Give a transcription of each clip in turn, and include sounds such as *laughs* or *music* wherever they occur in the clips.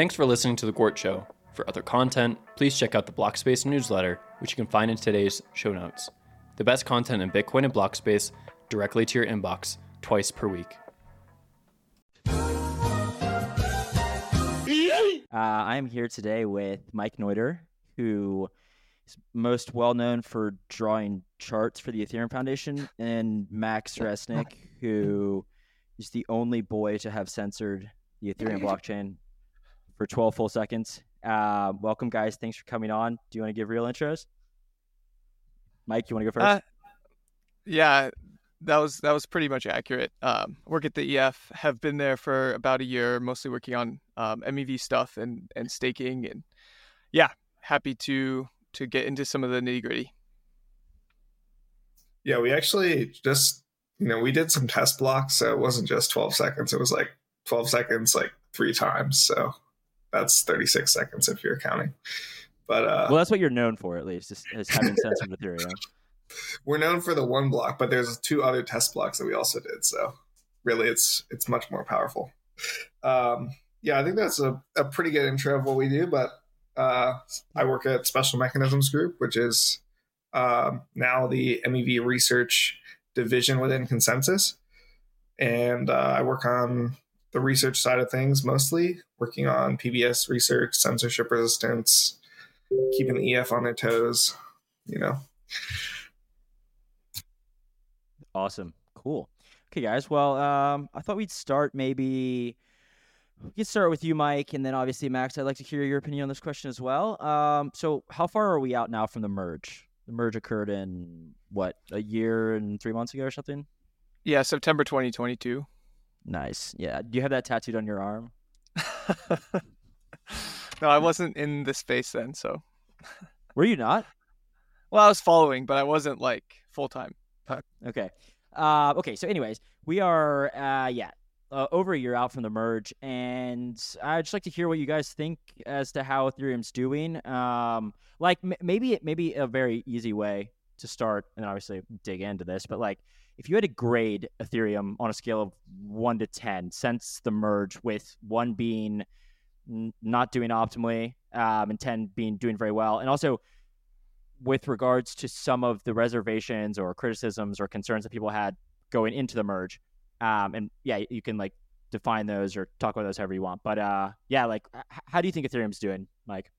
Thanks for listening to The Gwart Show. For other content, please check out the Blockspace newsletter, which you can find in today's show notes. The best content in Bitcoin and Blockspace directly to your inbox twice per week. Uh, I am here today with Mike Neuder, who is most well known for drawing charts for the Ethereum Foundation, and Max Resnick, who is the only boy to have censored the Ethereum blockchain for 12 full seconds. Uh, welcome, guys. Thanks for coming on. Do you want to give real intros? Mike, you want to go first? Uh, yeah, that was that was pretty much accurate. Um, work at the EF, have been there for about a year, mostly working on um, MEV stuff and and staking, and yeah, happy to to get into some of the nitty gritty. Yeah, we actually just you know we did some test blocks, so it wasn't just twelve seconds; it was like twelve seconds like three times. So that's thirty six seconds if you're counting. But uh, well, that's what you're known for, at least, is, having censored Ethereum *laughs* we're known for the one block, but there's two other test blocks that we also did. So really, it's it's much more powerful. Um, yeah, I think that's a, a pretty good intro of what we do. But uh, I work at Special Mechanisms Group, which is um, now the MEV research division within ConsenSys, and uh, I work on the research side of things mostly, working on PBS research, censorship resistance, keeping the EF on their toes. You know. Awesome. Cool. Okay, guys. Well, um, I thought we'd start maybe. We can start with you, Mike, and then obviously Max. I'd like to hear your opinion on this question as well. Um, so, how far are we out now from the merge? The merge occurred in what a year and three months ago or something. Yeah, September 2022. Nice. Yeah. Do you have that tattooed on your arm? *laughs* no, I wasn't in the space then. So. Were you not? *laughs* Well, I was following, but I wasn't like full time. Okay. Uh, okay. So, anyways, we are, uh, yeah, uh, over a year out from the merge, and I'd just like to hear what you guys think as to how Ethereum's doing. Um, like m- maybe maybe a very easy way to start, and obviously dig into this, but like if you had to grade Ethereum on a scale of one to ten since the merge, with one being n- not doing optimally, um, and ten being doing very well, and also with regards to some of the reservations or criticisms or concerns that people had going into the merge. Um, and yeah, you can like define those or talk about those however you want. But uh, yeah, like h- how do you think Ethereum's doing, Mike?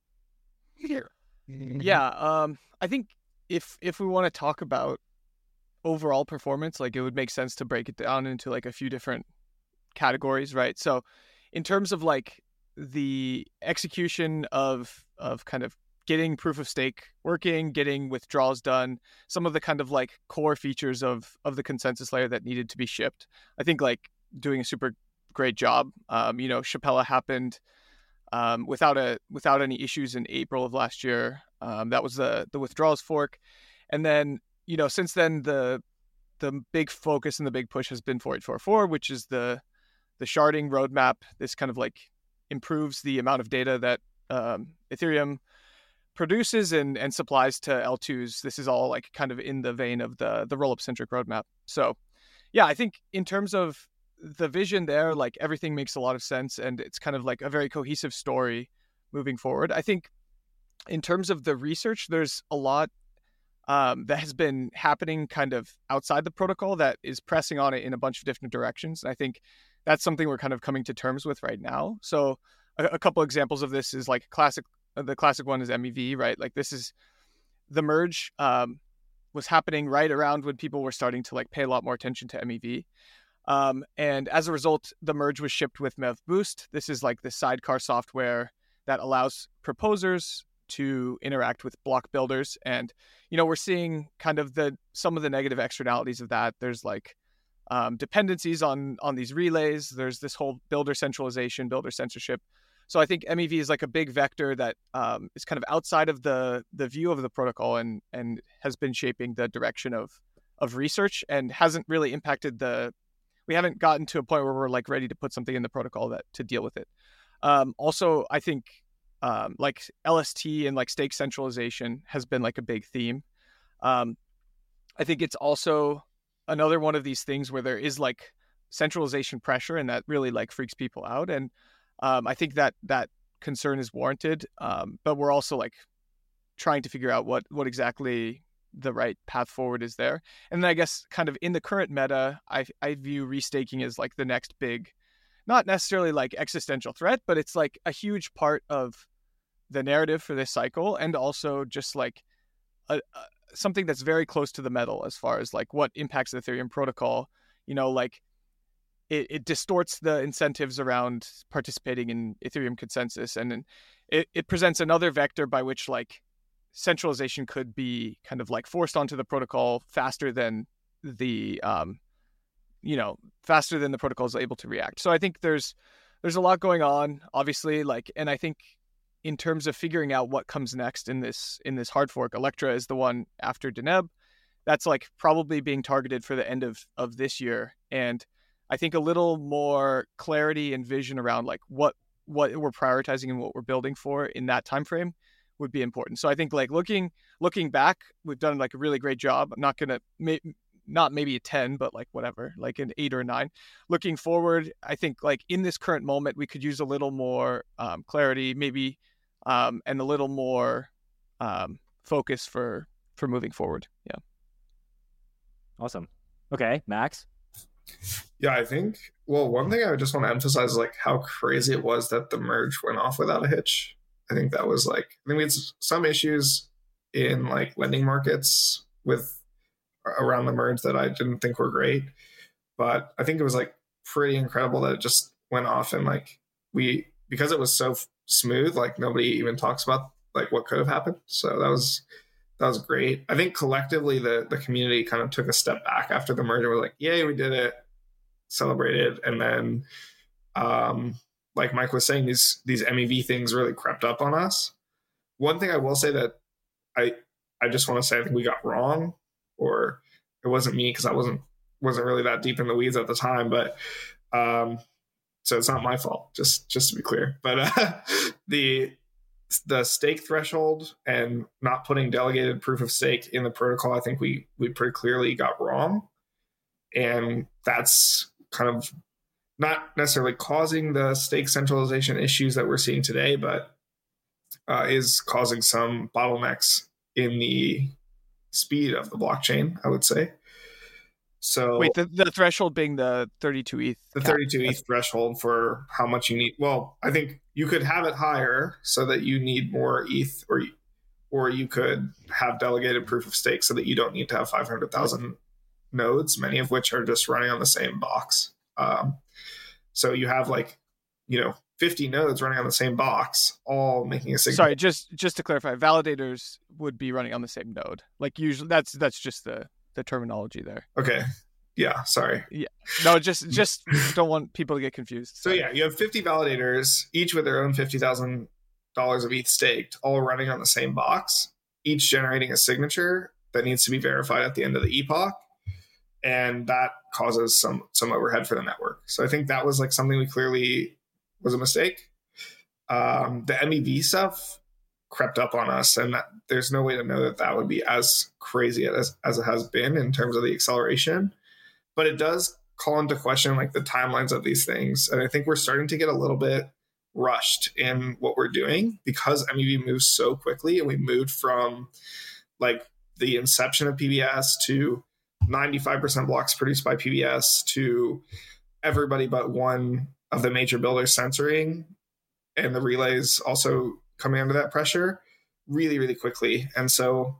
Here, yeah, um, I think if if we want to talk about overall performance, like it would make sense to break it down into like a few different categories, right? So, in terms of like the execution of of kind of getting proof of stake working, getting withdrawals done, some of the kind of like core features of of the consensus layer that needed to be shipped. I think like doing a super great job. Um, you know, Shapella happened um, without a without any issues in April of last year. Um, that was the the withdrawals fork, and then you know since then the the big focus and the big push has been 4844, which is the the sharding roadmap. This kind of like improves the amount of data that um, Ethereum produces and, and supplies to L2s. This is all like kind of in the vein of the the rollup centric roadmap. So yeah, I think in terms of the vision there, like everything makes a lot of sense and it's kind of like a very cohesive story moving forward. I think in terms of the research, there's a lot um, that has been happening kind of outside the protocol that is pressing on it in a bunch of different directions. And I think that's something we're kind of coming to terms with right now. So a, a couple examples of this is like classic uh, the classic one is MEV, right? Like this is the merge um, was happening right around when people were starting to like pay a lot more attention to MEV. Um, and as a result, the merge was shipped with MEV Boost. This is like the sidecar software that allows proposers to interact with block builders. And, you know, we're seeing kind of the some of the negative externalities of that. There's like um, dependencies on on these relays. There's this whole builder centralization, builder censorship. So I think MEV is like a big vector that um, is kind of outside of the the view of the protocol and and has been shaping the direction of of research and hasn't really impacted the. We haven't gotten to a point where we're like ready to put something in the protocol that to deal with it. Um, also, I think um, like LST and like stake centralization has been like a big theme. Um, I think it's also another one of these things where there is like centralization pressure and that really like freaks people out and um, I think that that concern is warranted. Um, but we're also like trying to figure out what what exactly the right path forward is there. And then I guess kind of in the current meta, I I view restaking as like the next big, not necessarily like existential threat, but it's like a huge part of the narrative for this cycle, and also just like a, a something that's very close to the metal as far as like what impacts the Ethereum protocol. You know, like it, it distorts the incentives around participating in Ethereum consensus, and it, it presents another vector by which like centralization could be kind of like forced onto the protocol faster than the um, you know faster than the protocol is able to react. So I think there's there's a lot going on, obviously, like, and I think in terms of figuring out what comes next in this in this hard fork, Electra is the one after Deneb. That's like probably being targeted for the end of of this year, and I think a little more clarity and vision around like what what we're prioritizing and what we're building for in that time frame would be important. So I think like looking looking back, we've done like a really great job. I'm not gonna may, not maybe a 10 but like whatever like an 8 or a 9 looking forward i think like in this current moment we could use a little more um, clarity maybe um, and a little more um, focus for for moving forward yeah awesome okay max yeah, I think. Well, one thing I just want to emphasize is like how crazy it was that the merge went off without a hitch. I think that was like I think we had some issues in like lending markets with around the merge that I didn't think were great, but I think it was like pretty incredible that it just went off and like we because it was so f- smooth, like nobody even talks about like what could have happened. So that was that was great. I think collectively the the community kind of took a step back after the merger. We're like, yay, we did it celebrated, and then um, like Mike was saying, these these MEV things really crept up on us. One thing I will say that I I just want to say I think we got wrong, or it wasn't me because I wasn't wasn't really that deep in the weeds at the time, but um, so it's not my fault. Just just to be clear, but uh, *laughs* the the stake threshold and not putting delegated proof of stake in the protocol, I think we we pretty clearly got wrong, and that's kind of not necessarily causing the stake centralization issues that we're seeing today, but uh, is causing some bottlenecks in the speed of the blockchain, I would say. So wait, the, the threshold being the 32 ETH. The 32 ETH threshold for how much you need. Well, I think you could have it higher so that you need more ETH, or or you could have delegated proof of stake so that you don't need to have 500,000 nodes, many of which are just running on the same box. Um, so you have like, you know, 50 nodes running on the same box, all making a signature. Sorry, just just to clarify, validators would be running on the same node. Like usually, that's that's just the the terminology there. Okay. Yeah. Sorry. Yeah. No, just just *laughs* don't want people to get confused. So yeah, you have 50 validators, each with their own fifty thousand dollars of ETH staked, all running on the same box, each generating a signature that needs to be verified at the end of the epoch and that causes some some overhead for the network. So I think that was like something we clearly was a mistake. Um, the MEV stuff crept up on us, and that, there's no way to know that that would be as crazy as as it has been in terms of the acceleration. But it does call into question like the timelines of these things, and I think we're starting to get a little bit rushed in what we're doing because MEV moves so quickly, and we moved from like the inception of PBS to 95% blocks produced by PBS to everybody but one of the major builders censoring and the relays also coming under that pressure really, really quickly. And so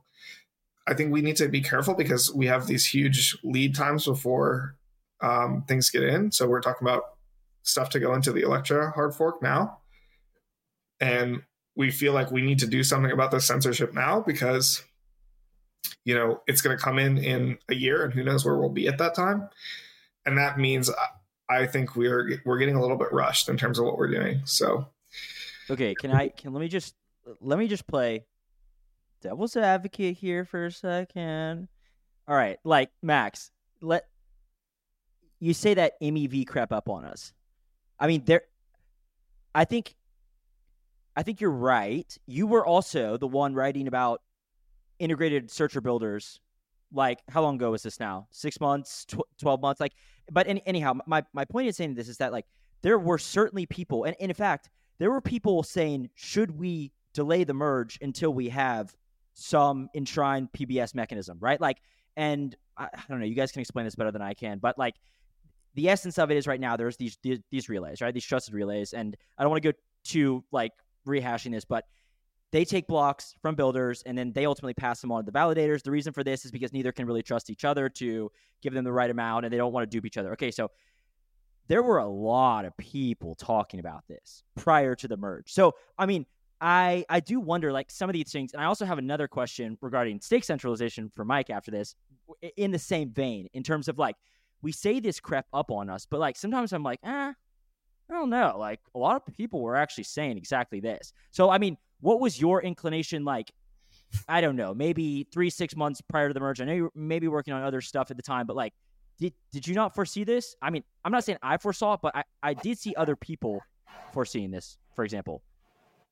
I think we need to be careful because we have these huge lead times before um, things get in. So we're talking about stuff to go into the Electra hard fork now. And we feel like we need to do something about the censorship now because you know it's going to come in in a year and who knows where we'll be at that time and that means i think we're we're getting a little bit rushed in terms of what we're doing so okay can i can let me just let me just play devil's advocate here for a second. All right like max let you say that mev crap up on us. I mean there i think i think you're right. You were also the one writing about integrated searcher builders like how long ago was this now? Six months tw- 12 months? Like but any, anyhow my, my point in saying this is that like there were certainly people and, and in fact there were people saying, should we delay the merge until we have some enshrined PBS mechanism, right? Like, and I, I don't know, you guys can explain this better than I can, but like the essence of it is right now there's these these, these relays, right? These trusted relays, and I don't want to go to like rehashing this, but they take blocks from builders and then they ultimately pass them on to the validators. The reason for this is because neither can really trust each other to give them the right amount and they don't want to dupe each other. Okay, so there were a lot of people talking about this prior to the merge. So, I mean, I I do wonder like some of these things, and I also have another question regarding stake centralization for Mike after this, in the same vein, in terms of like we say this crept up on us, but like sometimes I'm like, ah, I don't know. Like a lot of people were actually saying exactly this. So I mean, what was your inclination like? I don't know, maybe three six months prior to the merge. I know you maybe working on other stuff at the time, but like, did did you not foresee this? I mean, I'm not saying I foresaw it, but I I did see other people foreseeing this. For example,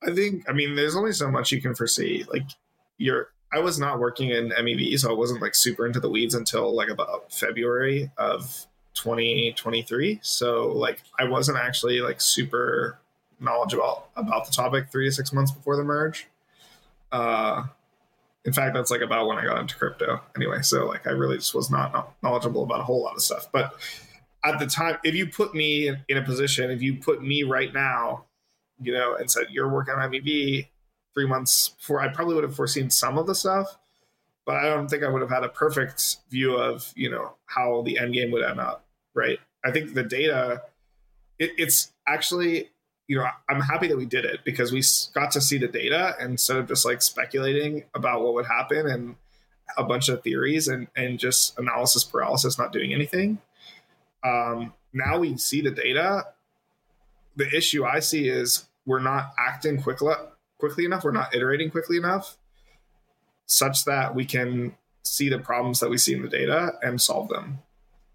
I think I mean there's only so much you can foresee. Like you're I was not working in MEV, so I wasn't like super into the weeds until like about February of 2023. So like I wasn't actually like super knowledgeable about the topic three to six months before the merge. Uh, in fact, that's like about when I got into crypto anyway. So like I really just was not knowledgeable about a whole lot of stuff. But at the time, if you put me in a position, if you put me right now, you know, and said you're working on MEV three months before, I probably would have foreseen some of the stuff, but I don't think I would have had a perfect view of you know how the end game would end up. Right? I think the data, it, it's actually you know, I'm happy that we did it because we got to see the data instead of just like speculating about what would happen and a bunch of theories and, and just analysis paralysis, not doing anything. Um, now we see the data. The issue I see is we're not acting quickly, quickly enough. We're not iterating quickly enough such that we can see the problems that we see in the data and solve them.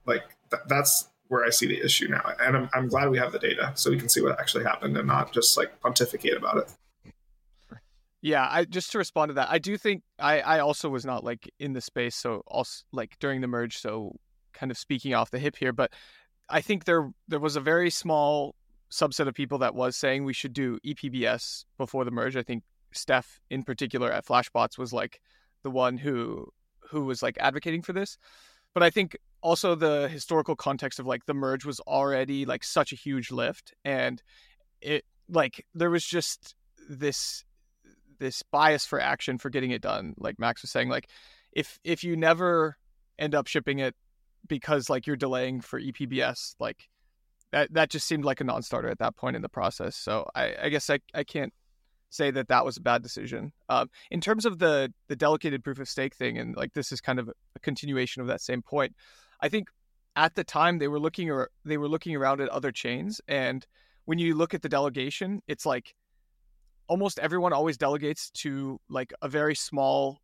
Like th- that's where I see the issue now. And I'm, I'm glad we have the data so we can see what actually happened and not just like pontificate about it. Yeah, I just to respond to that, I do think I I also was not like in the space, so also like during the merge, so kind of speaking off the hip here, but I think there there was a very small subset of people that was saying we should do EPBS before the merge. I think Steph in particular at Flashbots was like the one who who was like advocating for this. But I think also the historical context of like the merge was already like such a huge lift and it like there was just this this bias for action for getting it done like max was saying like if if you never end up shipping it because like you're delaying for epbs like that that just seemed like a non-starter at that point in the process so i i guess i, I can't say that that was a bad decision. Um, in terms of the the delegated proof of stake thing and like this is kind of a continuation of that same point I think at the time they were looking or they were looking around at other chains and when you look at the delegation it's like almost everyone always delegates to like a very small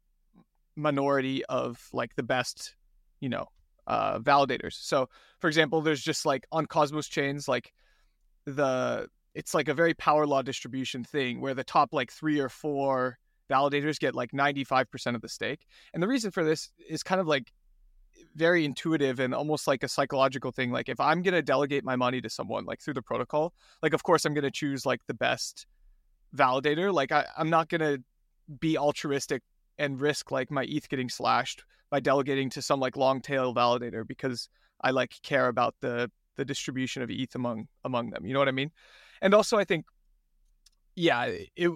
minority of like the best you know uh validators. So for example there's just like on cosmos chains like the it's like a very power law distribution thing where the top like three or four validators get like 95% of the stake and the reason for this is kind of like very intuitive and almost like a psychological thing. Like if I'm gonna delegate my money to someone like through the protocol, like of course I'm gonna choose like the best validator. Like I, I'm not gonna be altruistic and risk like my ETH getting slashed by delegating to some like long tail validator because I like care about the the distribution of ETH among among them. You know what I mean? And also I think yeah, it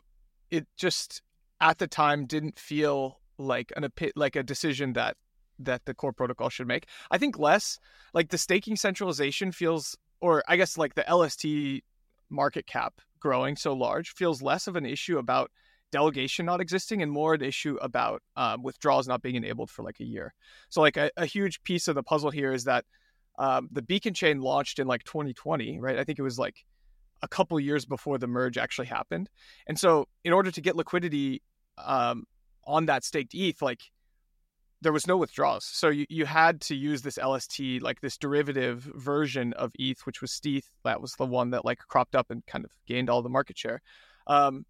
it just at the time didn't feel like an like a decision that that the core protocol should make. I think less like the staking centralization feels, or I guess like the LST market cap growing so large feels less of an issue about delegation not existing and more an issue about um, withdrawals not being enabled for like a year. So like a, a huge piece of the puzzle here is that um, the Beacon chain launched in like 2020, right? I think it was like a couple years before the merge actually happened. And so in order to get liquidity um, on that staked ETH, like there was no withdrawals. So you, you had to use this LST, like this derivative version of ETH, which was stETH. That was the one that like cropped up and kind of gained all the market share. Um,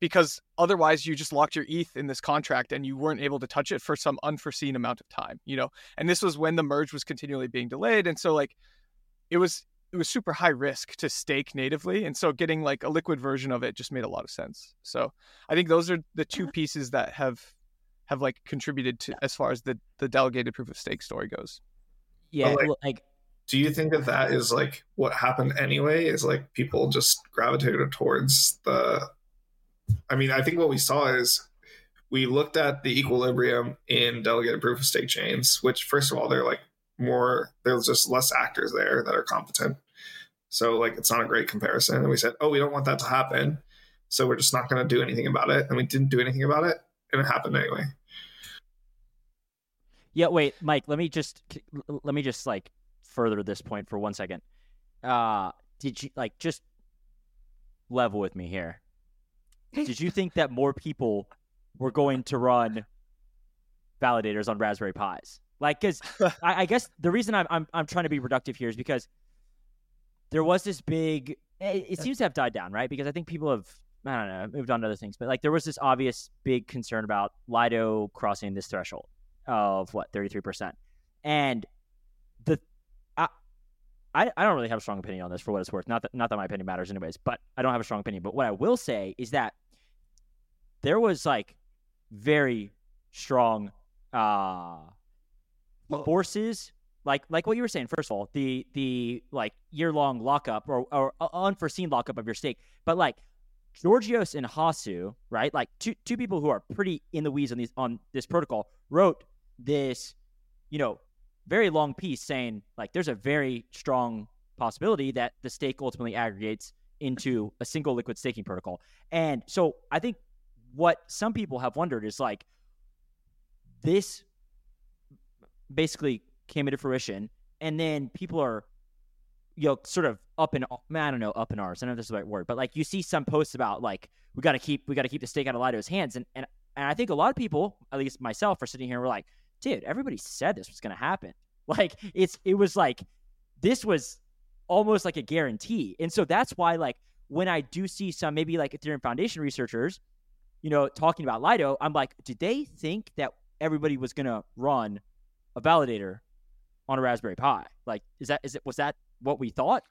because otherwise you just locked your ETH in this contract and you weren't able to touch it for some unforeseen amount of time, you know? And this was when the merge was continually being delayed. And so like it was it was super high risk to stake natively, and so getting like a liquid version of it just made a lot of sense. So I think those are the two uh-huh. pieces that have have like contributed to as far as the the delegated proof of stake story goes. Yeah, like- like Do you think that that is like what happened anyway? Is like people just gravitated towards the. I mean, I think what we saw is we looked at the equilibrium in delegated proof of stake chains, which, first of all, they're like more, there's just less actors there that are competent. So, like, it's not a great comparison. And we said, oh, we don't want that to happen. So, we're just not going to do anything about it. And we didn't do anything about it. And it happened anyway. Yeah, wait, Mike. Let me just let me just like further this point for one second. Uh, did you like just level with me here? Did you think that more people were going to run validators on Raspberry Pis? Like, because *laughs* I, I guess the reason I'm, I'm I'm trying to be reductive here is because there was this big. It, it seems to have died down, right? Because I think people have I don't know moved on to other things, but like there was this obvious big concern about Lido crossing this threshold of what 33% and the I, I i don't really have a strong opinion on this for what it's worth not that not that my opinion matters anyways but i don't have a strong opinion but what i will say is that there was like very strong uh Well- forces like like what you were saying first of all the the like year long lockup or, or uh, unforeseen lockup of your stake but like Georgios and Hasu, right? Like two two people who are pretty in the weeds on these on this protocol wrote this, you know, very long piece saying like there's a very strong possibility that the stake ultimately aggregates into a single liquid staking protocol. And so I think what some people have wondered is like this basically came into fruition and then people are you know sort of up in I don't know up in ours I don't know if this is the right word but like you see some posts about like we got to keep we got to keep the stake out of Lido's hands and and and I think a lot of people at least myself are sitting here and we're like dude everybody said this was going to happen. *laughs* Like it's it was like this was almost like a guarantee. And so that's why like when I do see some maybe like Ethereum Foundation researchers you know talking about Lido I'm like did they think that everybody was going to run a validator on a Raspberry Pi like is that is it was that what we thought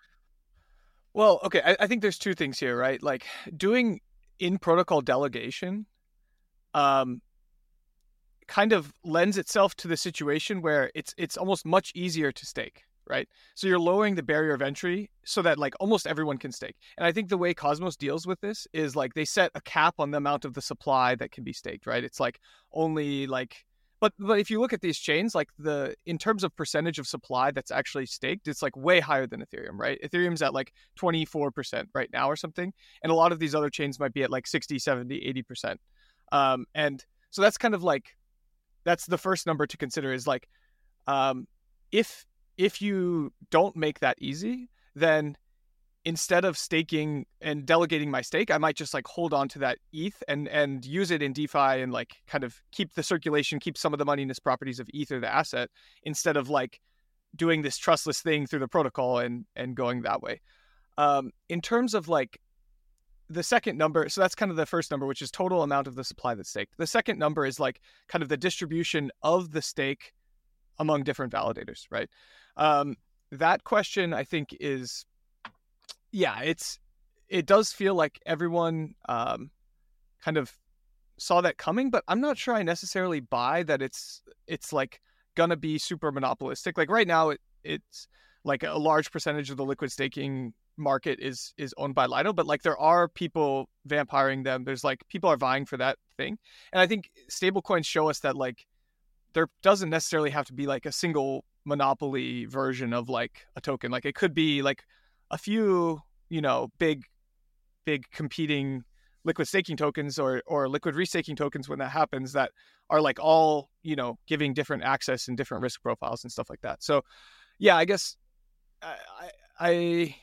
Well, okay, I, I think there's two things here, right? Like doing in protocol delegation um kind of lends itself to the situation where it's it's almost much easier to stake, right? So you're lowering the barrier of entry so that like almost everyone can stake. And I think the way Cosmos deals with this is like they set a cap on the amount of the supply that can be staked, right? It's like only like but but if you look at these chains, like the in terms of percentage of supply that's actually staked, it's like way higher than Ethereum, right? Ethereum's at like 24% right now or something. And a lot of these other chains might be at like 60, 70, 80%. Um, and so that's kind of like that's the first number to consider is like um, if if you don't make that easy, then instead of staking and delegating my stake, I might just like hold on to that ETH and and use it in DeFi and like kind of keep the circulation, keep some of the moneyness properties of ETH or the asset instead of like doing this trustless thing through the protocol and and going that way. Um, in terms of like the second number, so that's kind of the first number, which is total amount of the supply that's staked. The second number is like kind of the distribution of the stake among different validators, right? Um, that question I think is yeah, it's it does feel like everyone um, kind of saw that coming, but I'm not sure I necessarily buy that it's it's like gonna be super monopolistic. Like right now, it, it's like a large percentage of the liquid staking market is is owned by Lido, but like there are people vampiring them. There's like people are vying for that thing, and I think stablecoins show us that like there doesn't necessarily have to be like a single monopoly version of like a token. Like it could be like a few, you know, big, big competing liquid staking tokens or or liquid restaking tokens when that happens that are like all you know giving different access and different risk profiles and stuff like that. So, yeah, I guess I, I,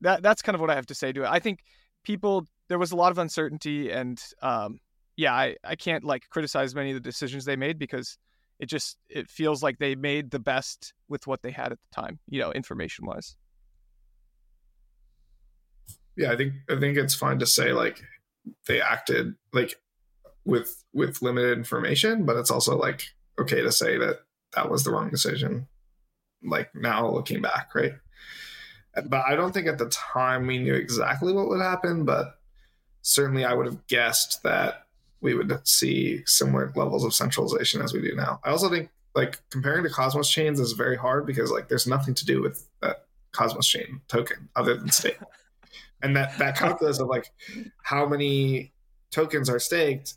that that's kind of what I have to say to it. I think people there was a lot of uncertainty and um, yeah, I I can't like criticize many of the decisions they made because it just it feels like they made the best with what they had at the time, you know, information wise. Yeah i think i think it's fine to say like they acted like with with limited information but it's also like okay to say that that was the wrong decision like now looking back right but I don't think at the time we knew exactly what would happen. But certainly, I would have guessed that we would see similar levels of centralization as we do now. I also think like comparing to Cosmos chains is very hard because like there's nothing to do with that Cosmos chain token other than stake. And that that *laughs* calculus of like how many tokens are staked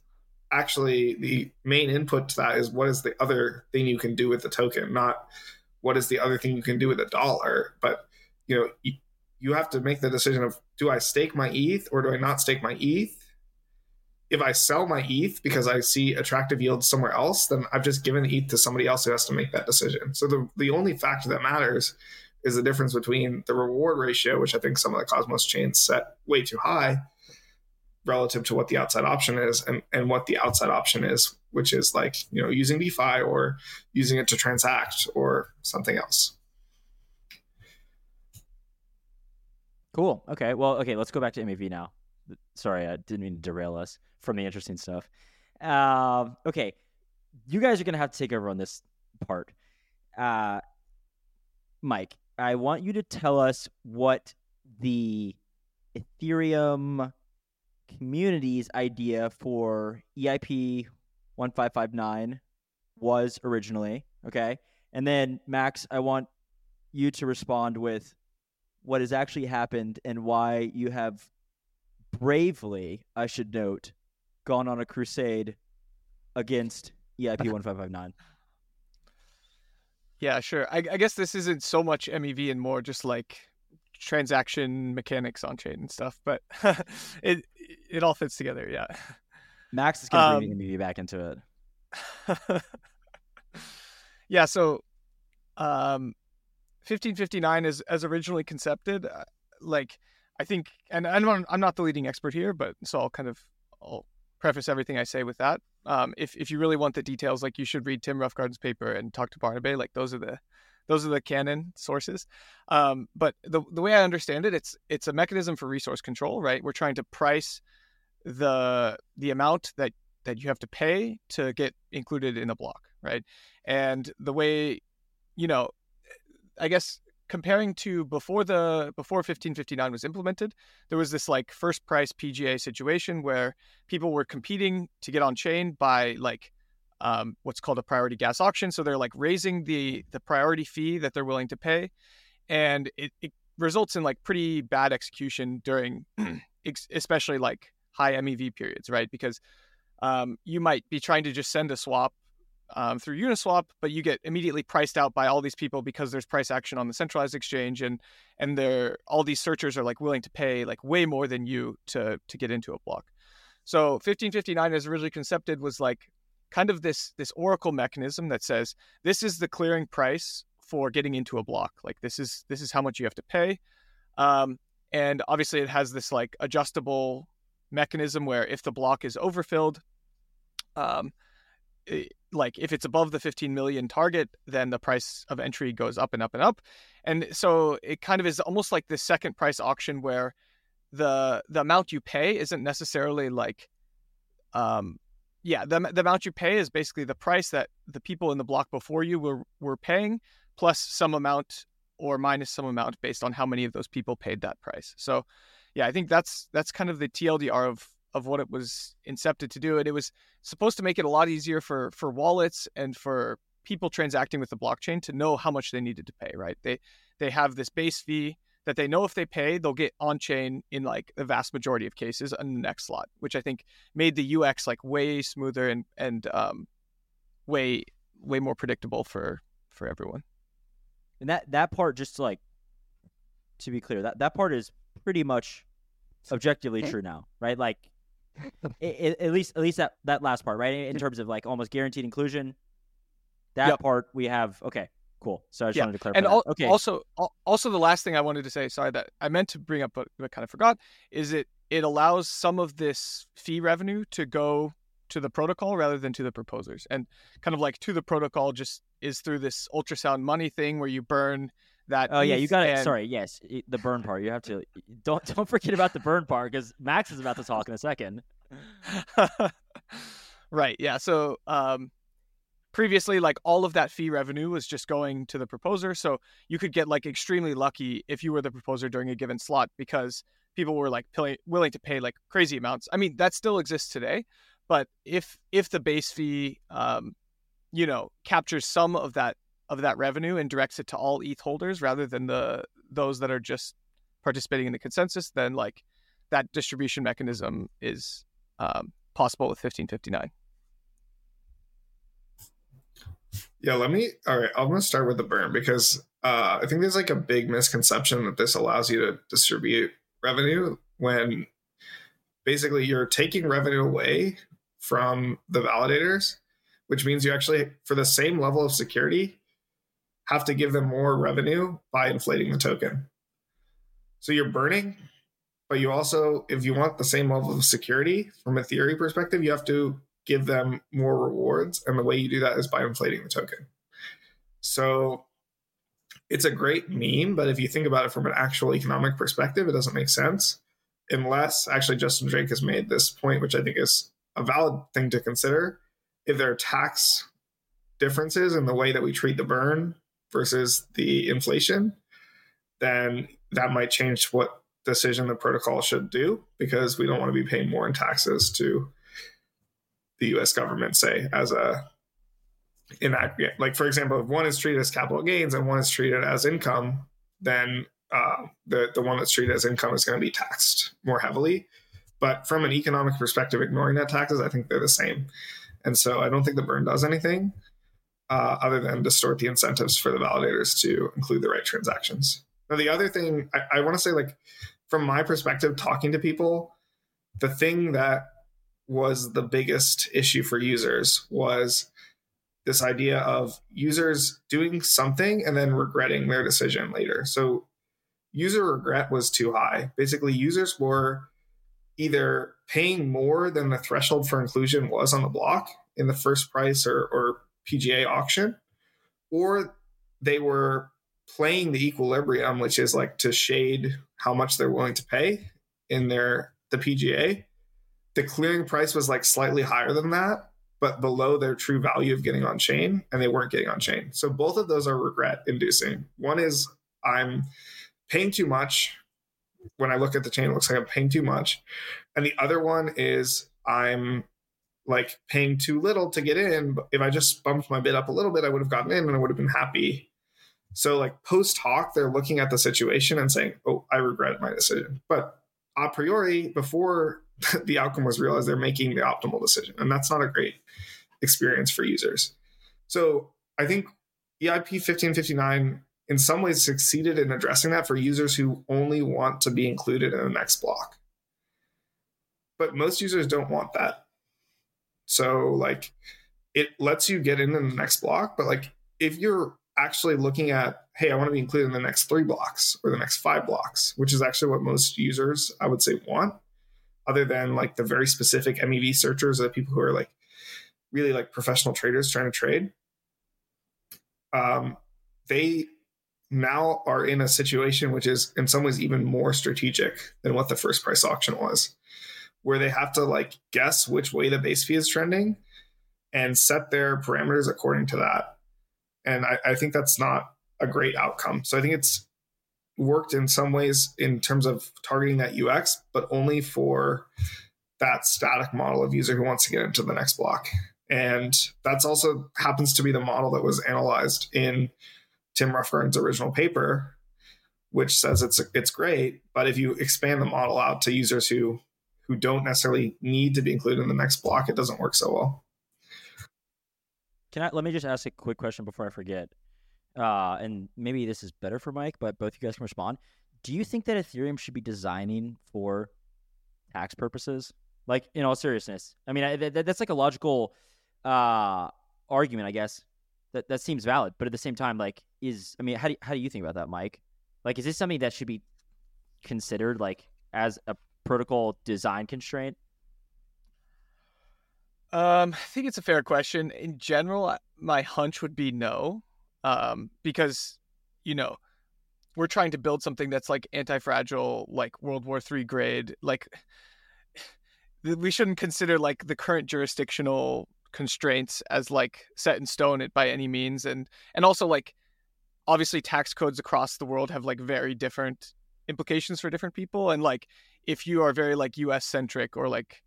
actually the main input to that is what is the other thing you can do with the token not what is the other thing you can do with a dollar but you know you, you have to make the decision of do i stake my eth or do i not stake my eth if I sell my ETH because I see attractive yields somewhere else, then I've just given ETH to somebody else who has to make that decision. So the, the only factor that matters is the difference between the reward ratio, which I think some of the Cosmos chains set way too high relative to what the outside option is, and, and what the outside option is, which is like, you know, using DeFi or using it to transact or something else. Cool. Okay. Well, okay, let's go back to MEV now. Sorry, I didn't mean to derail us from the interesting stuff. Uh, okay, you guys are gonna have to take over on this part. Uh, Mike, I want you to tell us what the Ethereum community's idea for EIP 1559 was originally. Okay. And then, Max, I want you to respond with what has actually happened and why you have bravely, I should note, gone on a crusade against EIP *laughs* 1559. Yeah, sure. I, I, guess this isn't so much MEV and more just like transaction mechanics on chain and stuff, but *laughs* it it all fits together. Yeah. Max is going to bring um, MEV back into it. *laughs* yeah. So, um, 1559 is as originally concepted, uh, like I think, and I'm I'm not the leading expert here, but so I'll kind of I'll preface everything I say with that. Um, if if you really want the details, like you should read Tim Roughgarden's paper and talk to Barnabé. Like those are the those are the canon sources. Um, but the the way I understand it, it's it's a mechanism for resource control, right? We're trying to price the the amount that that you have to pay to get included in a block, right? And the way, you know, I guess comparing to before the before 1559 was implemented there was this like first price pga situation where people were competing to get on chain by like um, what's called a priority gas auction. So they're like raising the the priority fee that they're willing to pay. And it, it results in like pretty bad execution during *clears throat* especially like high mev periods right? Because um, you might be trying to just send a swap um, through Uniswap, but you get immediately priced out by all these people because there's price action on the centralized exchange, and and they're all these searchers are like willing to pay like way more than you to to get into a block. So 1559, as originally concepted, was like kind of this this oracle mechanism that says this is the clearing price for getting into a block. Like this is this is how much you have to pay, um, and obviously it has this like adjustable mechanism where if the block is overfilled, um, like if it's above the 15 million target then the price of entry goes up and up and up. And so it kind of is almost like the second price auction where the the amount you pay isn't necessarily like um yeah the, the amount you pay is basically the price that the people in the block before you were were paying plus some amount or minus some amount based on how many of those people paid that price. So yeah i think that's that's kind of the tldr of of what it was incepted to do. And it was supposed to make it a lot easier for for wallets and for people transacting with the blockchain to know how much they needed to pay, right? They they have this base fee that they know if they pay, they'll get on chain in like the vast majority of cases on the next slot, which I think made the UX like way smoother and and um, way way more predictable for for everyone. And that that part, just like to be clear, that that part is pretty much objectively true now, right? Like *laughs* it, at least at least that that last part, right? In terms of like almost guaranteed inclusion, that yep. part we have. Okay, cool. So I just yeah. wanted to clarify. And al- okay. also, also the last thing I wanted to say, sorry that I meant to bring up, but, but kind of forgot, is it it allows some of this fee revenue to go to the protocol rather than to the proposers, and kind of like to the protocol just is through this ultrasound money thing where you burn that. Oh yeah, you got it. Sorry, yes, the burn part. You have to don't don't forget about the burn part because Max is about to talk in a second. *laughs* right. Yeah. So um, previously like all of that fee revenue was just going to the proposer so you could get like extremely lucky if you were the proposer during a given slot because people were like willing to pay like crazy amounts i mean that still exists today but if if the base fee um you know captures some of that of that revenue and directs it to all eth holders rather than the those that are just participating in the consensus then like that distribution mechanism is um, possible with 1559 Yeah, let me. All right, I'm gonna start with the burn because uh, I think there's like a big misconception that this allows you to distribute revenue when basically you're taking revenue away from the validators, which means you actually, for the same level of security, have to give them more revenue by inflating the token. So you're burning, but you also, if you want the same level of security from a theory perspective, you have to give them more rewards. And the way you do that is by inflating the token. So it's a great meme, but if you think about it from an actual economic perspective, it doesn't make sense. Unless actually Justin Drake has made this point, which I think is a valid thing to consider. If there are tax differences in the way that we treat the burn versus the inflation, then that might change what decision the protocol should do because we don't want to be paying more in taxes to the US government, say, as a in aggregate. Like, for example, if one is treated as capital gains and one is treated as income, then uh, the, the one that's treated as income is going to be taxed more heavily. But from an economic perspective, ignoring that taxes, I think they're the same. And so I don't think the burn does anything uh, other than distort the incentives for the validators to include the right transactions. Now, the other thing I, I want to say, like, from my perspective, talking to people, the thing that was the biggest issue for users was this idea of users doing something and then regretting their decision later. So user regret was too high. Basically, users were either paying more than the threshold for inclusion was on the block in the first price or, or PGA auction, or they were playing the equilibrium, which is like to shade how much they're willing to pay in their the PGA the clearing price was like slightly higher than that, but below their true value of getting on chain, and they weren't getting on chain. So both of those are regret inducing. One is I'm paying too much. When I look at the chain, it looks like I'm paying too much. And the other one is I'm like paying too little to get in. But if I just bumped my bid up a little bit, I would have gotten in and I would have been happy. So like post hoc, they're looking at the situation and saying, "Oh, I regret my decision." But a priori, before *laughs* the outcome was realized they're making the optimal decision. And that's not a great experience for users. So I think EIP 1559 in some ways succeeded in addressing that for users who only want to be included in the next block. But most users don't want that. So like it lets you get into the next block, but like if you're actually looking at, hey, I want to be included in the next three blocks or the next five blocks, which is actually what most users I would say want, other than like the very specific MEV searchers or the people who are like really like professional traders trying to trade. Um, they now are in a situation which is in some ways even more strategic than what the first price auction was, where they have to like guess which way the base fee is trending and set their parameters according to that. And I, I think that's not a great outcome. So I think it's worked in some ways in terms of targeting that UX, but only for that static model of user who wants to get into the next block. And that's also happens to be the model that was analyzed in Tim Roughgarden's original paper, which says it's it's great, but if you expand the model out to users who who don't necessarily need to be included in the next block, it doesn't work so well. Can I let me just ask a quick question before I forget? uh, and maybe this is better for Mike, but both you guys can respond. Do you think that Ethereum should be designing for tax purposes? Like, in all seriousness, I mean, I, that, that's like a logical uh, argument, I guess. That that seems valid, but at the same time, like, is I mean, how do how do you think about that, Mike? Like, is this something that should be considered like as a protocol design constraint? Um, I think it's a fair question. In general, my hunch would be no um, because you know we're trying to build something that's like anti-fragile, like World War Three grade. Like *sighs* we shouldn't consider like the current jurisdictional constraints as like set in stone by any means and and also like obviously tax codes across the world have like very different implications for different people and like if you are very like US centric or like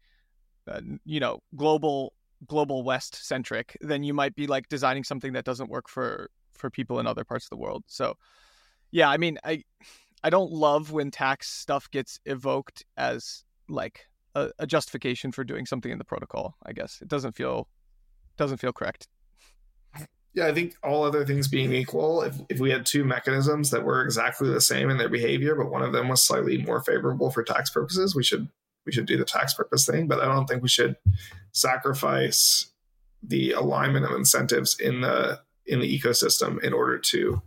uh, you know global global west centric then you might be like designing something that doesn't work for for people in other parts of the world. So yeah i mean i i don't love when tax stuff gets evoked as like a, a justification for doing something in the protocol i guess. It doesn't feel doesn't feel correct yeah, I think all other things being equal, if, if we had two mechanisms that were exactly the same in their behavior, but one of them was slightly more favorable for tax purposes, we should we should do the tax purpose thing. But I don't think we should sacrifice the alignment of incentives in the in the ecosystem in order to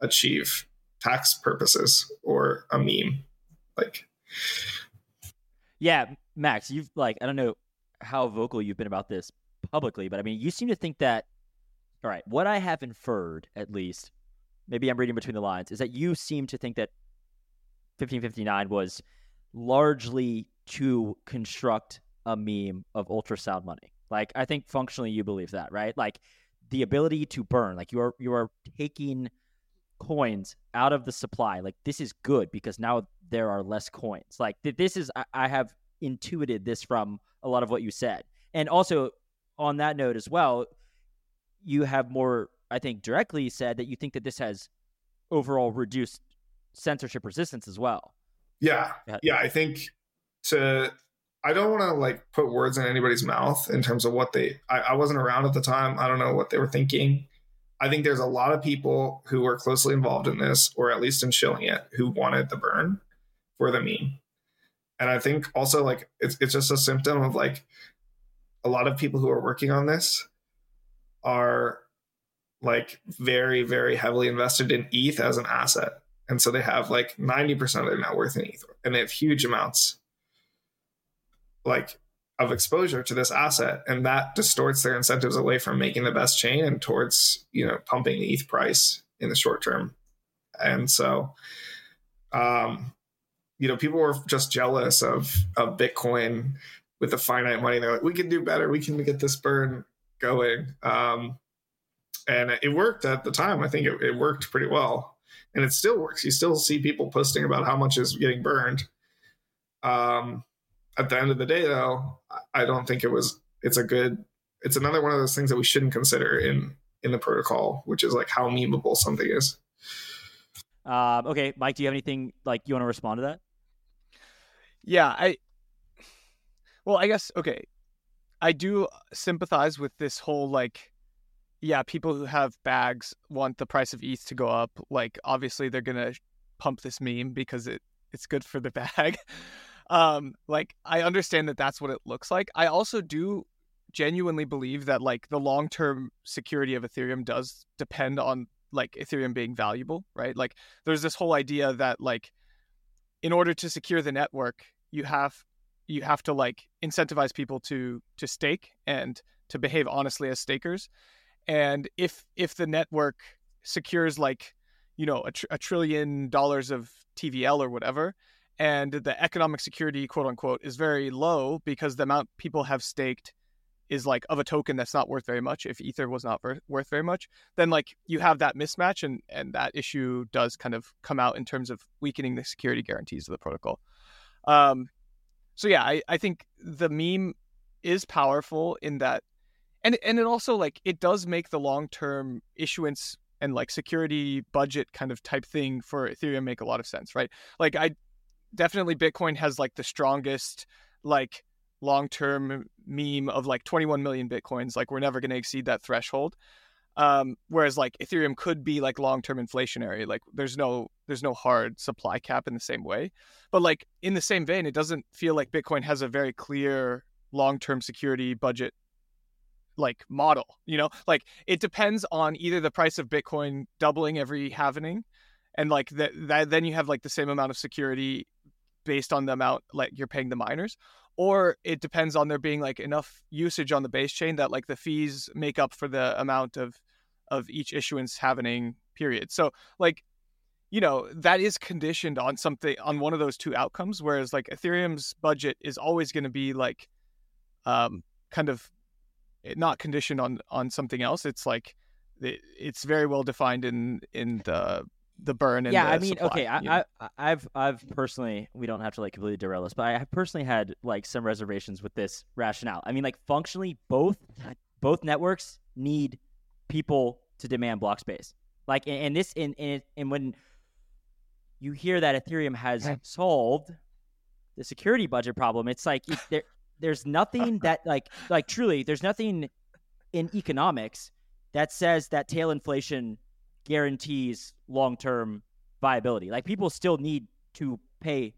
achieve tax purposes or a meme. Like Yeah, Max, you've like I don't know how vocal you've been about this publicly, but I mean you seem to think that all right, what I have inferred, at least, maybe I'm reading between the lines, is that you seem to think that 1559 was largely to construct a meme of ultrasound money. Like, I think functionally you believe that, right? Like, the ability to burn, like you are you are taking coins out of the supply. Like, this is good because now there are less coins. Like, this is I, I have intuited this from a lot of what you said, and also on that note as well you have more, I think, directly said that you think that this has overall reduced censorship resistance as well. Yeah. Yeah. I think to, I don't want to like put words in anybody's mouth in terms of what they, I, I wasn't around at the time. I don't know what they were thinking. I think there's a lot of people who were closely involved in this, or at least in shilling it, who wanted the burn for the meme. And I think also like it's it's just a symptom of like a lot of people who are working on this are like very, very heavily invested in ETH as an asset. And so they have like 90% of their net worth in ETH and they have huge amounts like of exposure to this asset. And that distorts their incentives away from making the best chain and towards, you know, pumping the ETH price in the short term. And so, um, you know, people were just jealous of, of Bitcoin with the finite money. They're like, we can do better. We can get this burn going. Um, and it worked at the time. I think it, it, worked pretty well, and it still works. You still see people posting about how much is getting burned. Um, at the end of the day, though, I don't think it was. It's a good. It's another one of those things that we shouldn't consider in in the protocol, which is like how memeable something is. Um, okay, Mike, do you have anything like you want to respond to that? Yeah, I. Well, I guess okay. I do sympathize with this whole like yeah, people who have bags want the price of ETH to go up. Like obviously they're to pump this meme because it it's good for the bag. *laughs* um like I understand that that's what it looks like. I also do genuinely believe that like the long-term security of Ethereum does depend on like Ethereum being valuable, right? Like there's this whole idea that like in order to secure the network, you have you have to like incentivize people to to stake and to behave honestly as stakers. And if if the network secures like you know a, tr- a trillion dollars of tvl or whatever and the economic security quote unquote is very low because the amount people have staked is like of a token that's not worth very much if ether was not ver- worth very much then like you have that mismatch and and that issue does kind of come out in terms of weakening the security guarantees of the protocol. Um so yeah, I, I think the meme is powerful in that and and it also like it does make the long term issuance and like security budget kind of type thing for Ethereum make a lot of sense, right? Like I definitely Bitcoin has like the strongest like long term meme of like 21 million bitcoins. Like we're never going to exceed that threshold. Um, whereas like Ethereum could be like long term inflationary. Like there's no there's no hard supply cap in the same way. But like in the same vein, it doesn't feel like Bitcoin has a very clear long term security budget like model. You know, like it depends on either the price of Bitcoin doubling every halvening, and like that that then you have like the same amount of security based on the amount like you're paying the miners or it depends on there being like enough usage on the base chain that like the fees make up for the amount of of each issuance halvening period. So like you know that is conditioned on something on one of those two outcomes whereas like ethereum's budget is always going to be like um kind of not conditioned on on something else. It's like it, it's very well defined in in the the burn and yeah i mean supply, okay I, know? I i've i've personally we don't have to like completely derail this but i have personally had like some reservations with this rationale i mean like functionally both both networks need people to demand block space like and, and this in and, and when you hear that ethereum has solved the security budget problem it's like it, there there's nothing that like like truly there's nothing in economics that says that tail inflation guarantees long term viability. Like people still need to pay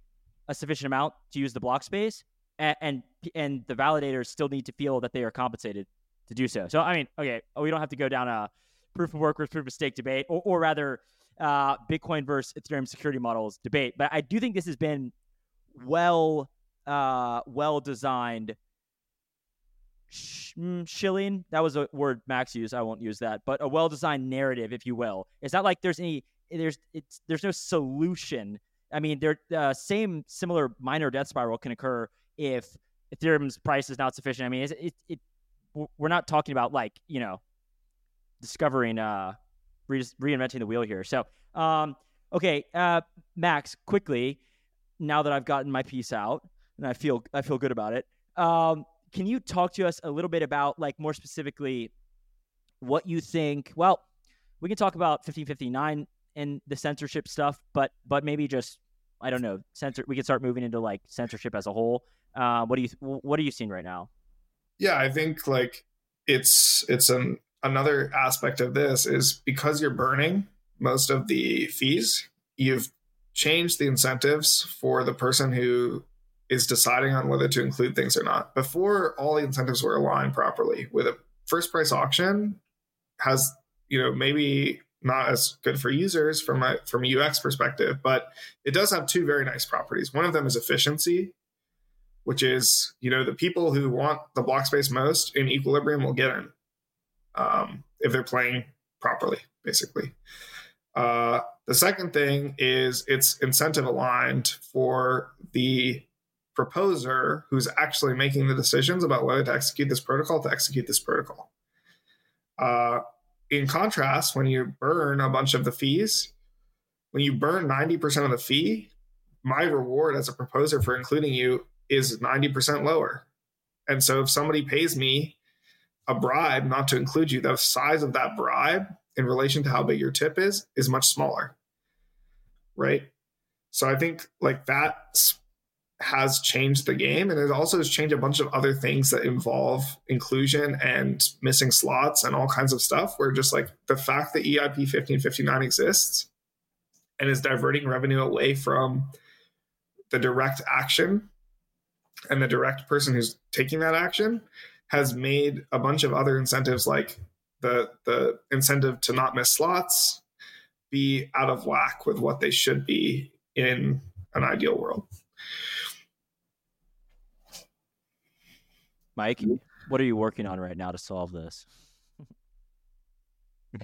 a sufficient amount to use the block space, and, and and the validators still need to feel that they are compensated to do so. So I mean, okay, we don't have to go down a proof of work versus proof of stake debate, or, or rather, uh, Bitcoin versus Ethereum security models debate. But I do think this has been well uh, well designed mm, shilling. That was a word Max used. I won't use that, but a well-designed narrative, if you will. It's not like there's any there's it's there's no solution. I mean, there uh, same similar miner death spiral can occur if Ethereum's price is not sufficient. I mean, it, it, it we're not talking about like you know discovering uh re- reinventing the wheel here. So um okay, uh Max, quickly now that I've gotten my piece out and I feel I feel good about it. Um can you talk to us a little bit about like more specifically what you think well we can talk about 1559 and the censorship stuff but but maybe just i don't know censor we can start moving into like censorship as a whole uh, what do you what are you seeing right now yeah i think like it's it's an another aspect of this is because you're burning most of the fees you've changed the incentives for the person who is deciding on whether to include things or not. Before all the incentives were aligned properly, with a first price auction has, you know, maybe not as good for users from a from a UX perspective, but it does have two very nice properties. One of them is efficiency, which is, you know, the people who want the block space most in equilibrium will get in um, if they're playing properly, basically. Uh, the second thing is it's incentive aligned for the proposer who's actually making the decisions about whether to execute this protocol to execute this protocol. Uh, in contrast, when you burn a bunch of the fees, when you burn 90% of the fee, my reward as a proposer for including you is 90% lower. And so if somebody pays me a bribe not to include you, the size of that bribe in relation to how big your tip is is much smaller. Right? So I think like that has changed the game and it also has changed a bunch of other things that involve inclusion and missing slots and all kinds of stuff where just like the fact that EIP 1559 exists and is diverting revenue away from the direct action and the direct person who's taking that action has made a bunch of other incentives like the the incentive to not miss slots be out of whack with what they should be in an ideal world. Mike, what are you working on right now to solve this? *laughs*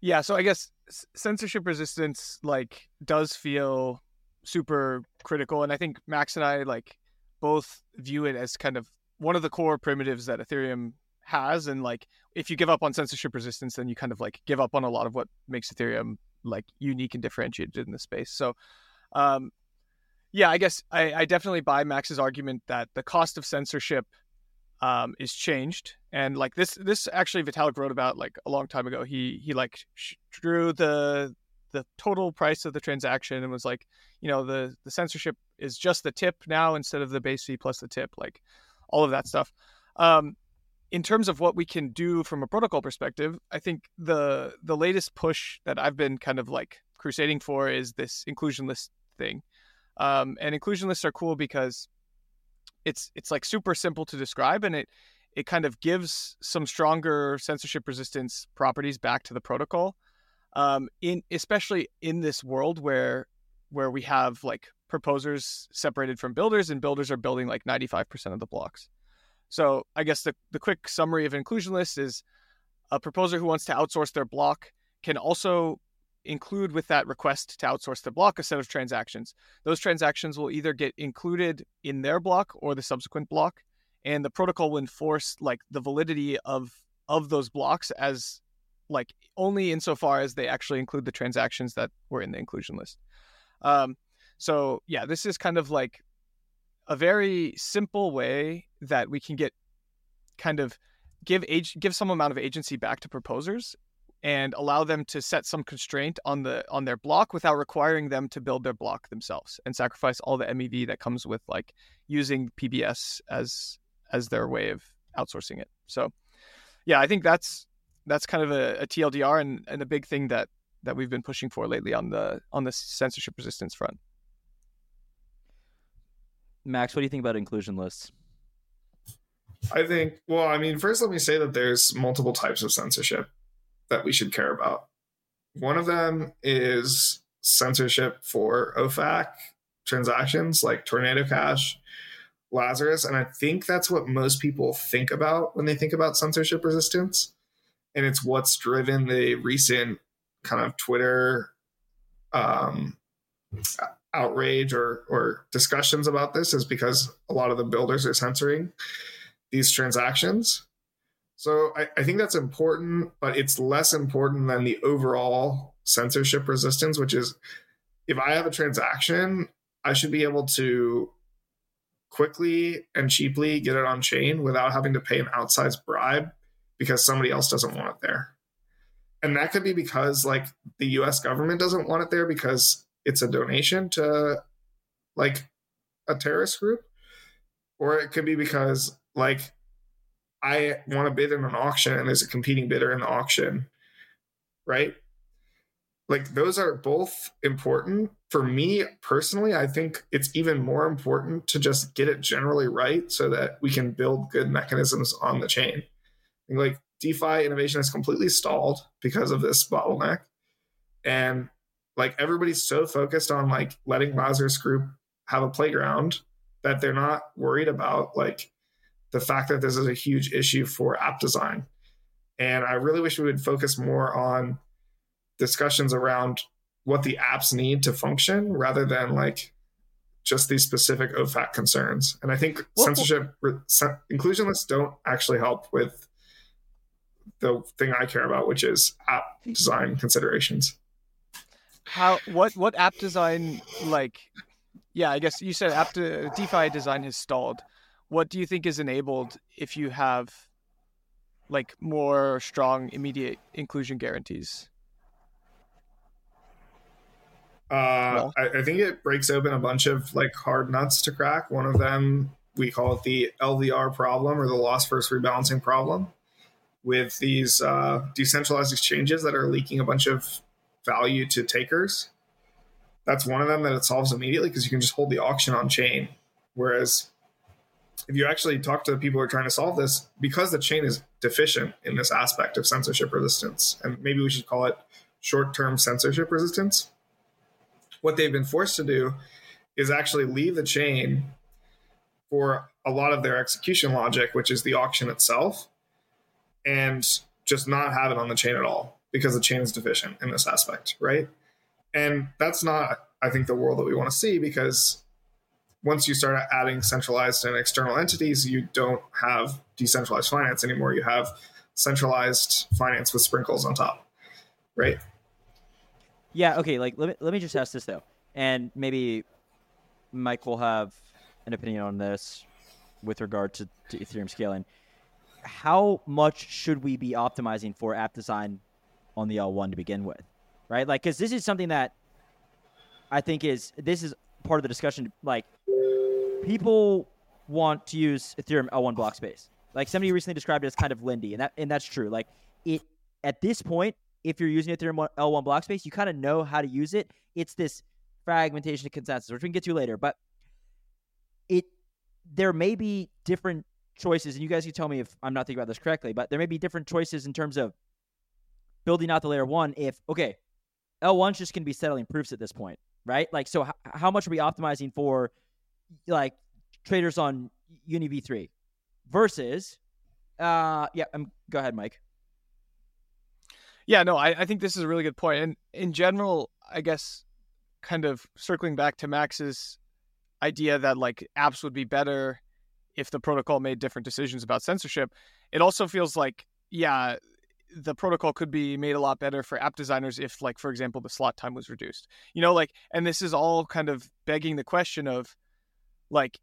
yeah, so I guess censorship resistance like does feel super critical and I think Max and I like both view it as kind of one of the core primitives that Ethereum has and like if you give up on censorship resistance then you kind of like give up on a lot of what makes Ethereum like unique and differentiated in the space. So um yeah, I guess I, I definitely buy Max's argument that the cost of censorship um, is changed, and like this, this actually Vitalik wrote about like a long time ago. He he like drew the the total price of the transaction and was like, you know, the the censorship is just the tip now instead of the base fee plus the tip, like all of that stuff. Um, in terms of what we can do from a protocol perspective, I think the the latest push that I've been kind of like crusading for is this inclusion list thing. Um, and inclusion lists are cool because it's it's like super simple to describe, and it it kind of gives some stronger censorship resistance properties back to the protocol. Um, in especially in this world where where we have like proposers separated from builders, and builders are building like ninety five percent of the blocks. So I guess the the quick summary of inclusion list is a proposer who wants to outsource their block can also include with that request to outsource the block a set of transactions. Those transactions will either get included in their block or the subsequent block. and the protocol will enforce like the validity of of those blocks as like only insofar as they actually include the transactions that were in the inclusion list. Um, so yeah, this is kind of like a very simple way that we can get kind of give age give some amount of agency back to proposers and allow them to set some constraint on the on their block without requiring them to build their block themselves and sacrifice all the MEV that comes with like using PBS as as their way of outsourcing it. So yeah, I think that's that's kind of a, a TLDR and, and a big thing that that we've been pushing for lately on the on the censorship resistance front. Max, what do you think about inclusion lists? I think, well, I mean, first let me say that there's multiple types of censorship that we should care about. One of them is censorship for OFAC transactions like Tornado Cash, Lazarus. And I think that's what most people think about when they think about censorship resistance. And it's what's driven the recent kind of Twitter um, outrage or, or discussions about this is because a lot of the builders are censoring these transactions. So I, I, think that's important, but it's less important than the overall censorship resistance, which is if I have a transaction, I should be able to quickly and cheaply get it on chain without having to pay an outsized bribe because somebody else doesn't want it there. And that could be because like the US government doesn't want it there because it's a donation to like a terrorist group or it could be because like I want to bid in an auction and there's a competing bidder in the auction, right? Like those are both important. For me personally, I think it's even more important to just get it generally right so that we can build good mechanisms on the chain. Like DeFi innovation is completely stalled because of this bottleneck. And like everybody's so focused on like letting Lazarus Group have a playground that they're not worried about like the fact that this is a huge issue for app design. And I really wish we would focus more on discussions around what the apps need to function rather than like just these specific OFAC concerns. And I think well, censorship well, inclusion lists don't actually help with the thing I care about, which is app design considerations. How what what app design like? Yeah, I guess you said app de- DeFi design has stalled what do you think is enabled if you have like more strong immediate inclusion guarantees? Uh, well, I, I, think it breaks open a bunch of like hard nuts to crack. One of them, we call it the LVR problem or the loss versus rebalancing problem with these uh, decentralized exchanges that are leaking a bunch of value to takers. That's one of them that it solves immediately because you can just hold the auction on chain. Whereas if you actually talk to the people who are trying to solve this, because the chain is deficient in this aspect of censorship resistance, and maybe we should call it short term censorship resistance, what they've been forced to do is actually leave the chain for a lot of their execution logic, which is the auction itself, and just not have it on the chain at all because the chain is deficient in this aspect, right? And that's not, I think, the world that we want to see because once you start adding centralized and external entities, you don't have decentralized finance anymore. You have centralized finance with sprinkles on top, right? Yeah. Okay. Like, let me let me just ask this though, and maybe Mike will have an opinion on this with regard to, to Ethereum scaling. How much should we be optimizing for app design on the L1 to begin with, right? Like, because this is something that I think is this is part of the discussion. Like, people want to use Ethereum L1 block space. Like somebody recently described it as kind of Lindy, and that and that's true. Like it at this point, if you're using Ethereum L1 block space, you kind of know how to use it. It's this fragmentation of consensus, which we can get to later. But it there may be different choices, and you guys can tell me if I'm not thinking about this correctly, but there may be different choices in terms of building out the layer one. If okay, L1's just going to be settling proofs at this point, right? Like, so h- how much are we optimizing for like traders on Uni V3 versus, uh, yeah, um, go ahead, Mike. Yeah, no, I, I think this is a really good point. And in general, I guess kind of circling back to Max's idea that like apps would be better if the protocol made different decisions about censorship. It also feels like, yeah, the protocol could be made a lot better for app designers if, like, for example, the slot time was reduced. You know, like, and this is all kind of begging the question of, like,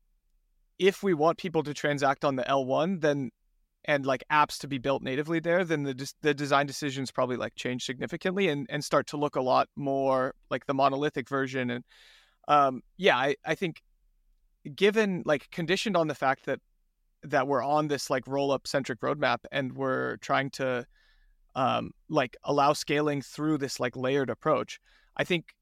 if we want people to transact on the L1, then and like apps to be built natively there, then the the design decisions probably like change significantly and and start to look a lot more like the monolithic version. And um, yeah, I I think given like conditioned on the fact that that we're on this like roll up centric roadmap and we're trying to um, like allow scaling through this like layered approach, I think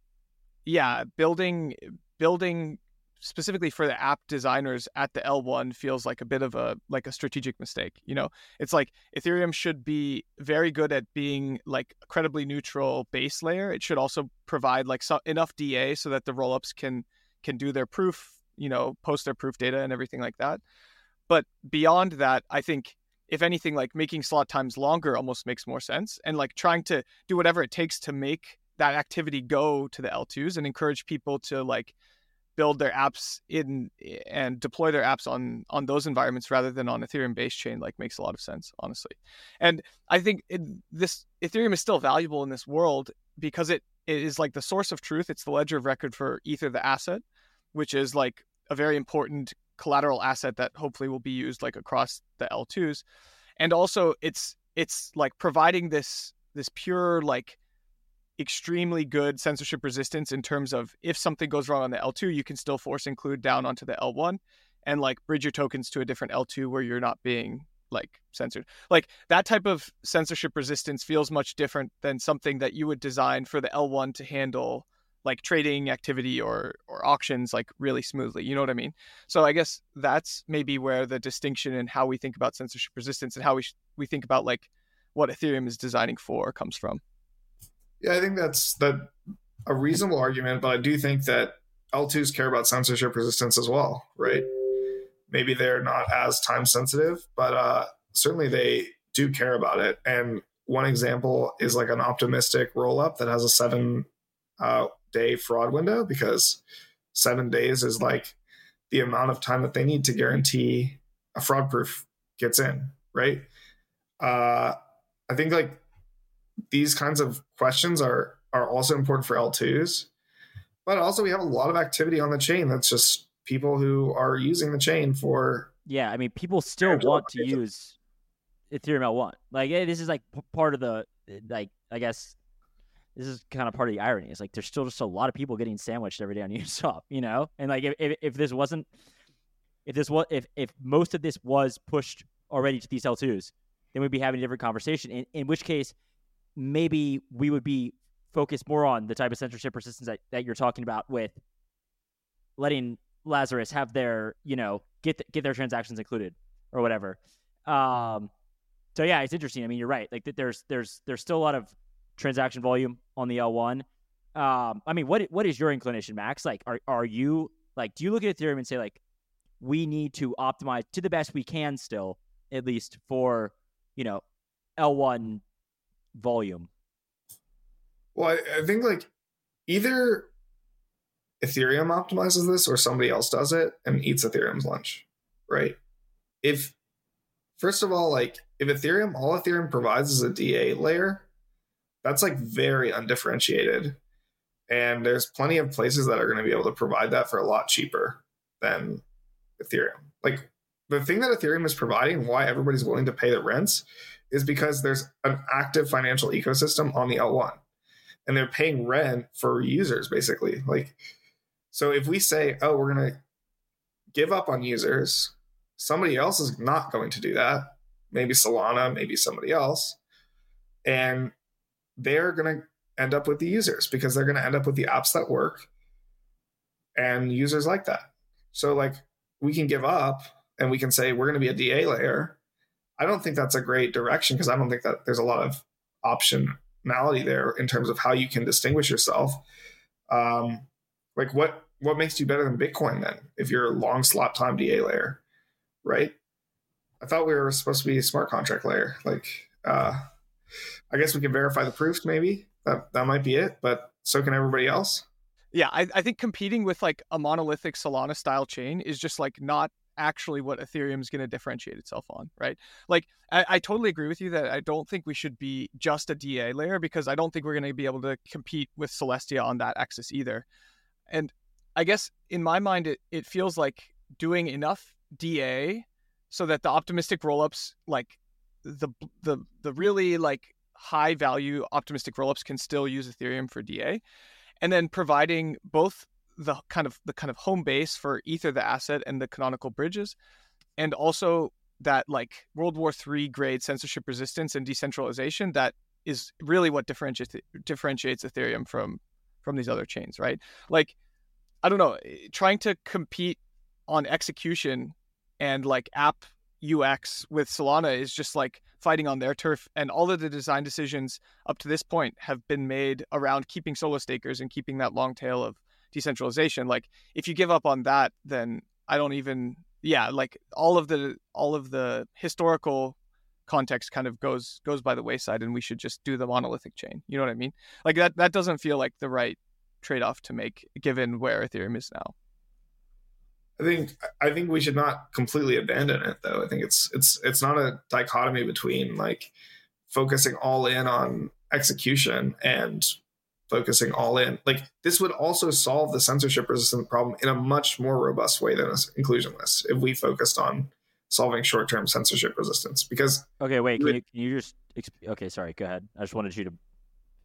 yeah, building building specifically for the app designers at the L1 feels like a bit of a like a strategic mistake. You know, it's like Ethereum should be very good at being like a credibly neutral base layer. It should also provide like so, enough DA so that the rollups can can do their proof, you know, post their proof data and everything like that. But beyond that, I think if anything, like making slot times longer almost makes more sense, and like trying to do whatever it takes to make that activity go to the L2s and encourage people to like build their apps in and deploy their apps on on those environments rather than on Ethereum base chain like makes a lot of sense honestly. And I think it, this Ethereum is still valuable in this world because it, it is like the source of truth. It's the ledger of record for Ether the asset, which is like a very important collateral asset that hopefully will be used like across the L2s. And also it's it's like providing this this pure like extremely good censorship resistance in terms of if something goes wrong on the L2, you can still force include down onto the L1 and like bridge your tokens to a different L2 where you're not being like censored. Like that type of censorship resistance feels much different than something that you would design for the L1 to handle like trading activity or or auctions like really smoothly. You know what I mean? So I guess that's maybe where the distinction in how we think about censorship resistance and how we sh- we think about like what Ethereum is designing for comes from. Yeah, I think that's that a reasonable argument, but I do think that L2s care about censorship resistance as well, right? Maybe they're not as time sensitive, but uh, certainly they do care about it. And one example is like an optimistic roll up that has a seven uh, day fraud window because seven days is mm-hmm. like the amount of time that they need to guarantee a fraud proof gets in, right? Uh, I think like these kinds of questions are are also important for L2s. But also we have a lot of activity on the chain that's just people who are using the chain for Yeah, I mean people still want to use Ethereum L1. Like eh, this is like part of the eh, like I guess this is kind of part of the irony. It's like there's still just a lot of people getting sandwiched every day on *laughs* Uniswap, you know? And like if, if, if this wasn't if this was if if most of this was pushed already to these L2s, then we'd be having a different conversation. In in which case maybe we would be focused more on the type of censorship resistance that, that you're talking about with letting Lazarus have their, you know, get the, get their transactions included or whatever. Um, so yeah, it's interesting. I mean, you're right. Like there's there's there's still a lot of transaction volume on the L1. Um, I mean, what what is your inclination, Max? Like, are are you like, do you look at Ethereum and say like, we need to optimize to the best we can still, at least for you know, L1 volume? Well, I, I think like either Ethereum optimizes this or somebody else does it and eats Ethereum's lunch, right? If first of all, like if Ethereum, all Ethereum provides is a DA layer, that's like very undifferentiated. And there's plenty of places that are going to be able to provide that for a lot cheaper than Ethereum. Like the thing that Ethereum is providing, why everybody's willing to pay the rents, is because there's an active financial ecosystem on the L1 and they're paying rent for users basically. Like, so if we say, oh, we're going to give up on users, somebody else is not going to do that. Maybe Solana, maybe somebody else. And they're going to end up with the users because they're going to end up with the apps that work and users like that. So, like, we can give up and we can say we're going to be a DA layer I don't think that's a great direction because I don't think that there's a lot of optionality there in terms of how you can distinguish yourself. Um, like what what makes you better than Bitcoin then if you're a long slot time DA layer, right? I thought we were supposed to be a smart contract layer. Like, uh, I guess we can verify the proofs. Maybe that that might be it, but so can everybody else. Yeah, I, I think competing with like a monolithic Solana style chain is just like not actually what Ethereum is going to differentiate itself on, right? Like, I, I, totally agree with you that I don't think we should be just a DA layer because I don't think we're going to be able to compete with Celestia on that axis either. And I guess in my mind, it, it feels like doing enough DA so that the optimistic rollups, like the the the really like high value optimistic rollups, can still use Ethereum for DA, and then providing both the kind of the kind of home base for Ether, the asset, and the canonical bridges, and also that like World War III grade censorship resistance and decentralization that is really what differentiates differentiates Ethereum from from these other chains, right? Like, I don't know, trying to compete on execution and like app UX with Solana is just like fighting on their turf. And all of the design decisions up to this point have been made around keeping solo stakers and keeping that long tail of decentralization. Like if you give up on that, then I don't even yeah, like all of the all of the historical context kind of goes goes by the wayside and we should just do the monolithic chain. You know what I mean? Like that that doesn't feel like the right trade-off to make given where Ethereum is now. I think I think we should not completely abandon it though. I think it's it's it's not a dichotomy between like focusing all in on execution and focusing all in. Like this would also solve the censorship resistant problem in a much more robust way than inclusion lists if we focused on solving short term censorship resistance. Because okay, wait, can, you, can you just okay? Sorry, go ahead. I just wanted you to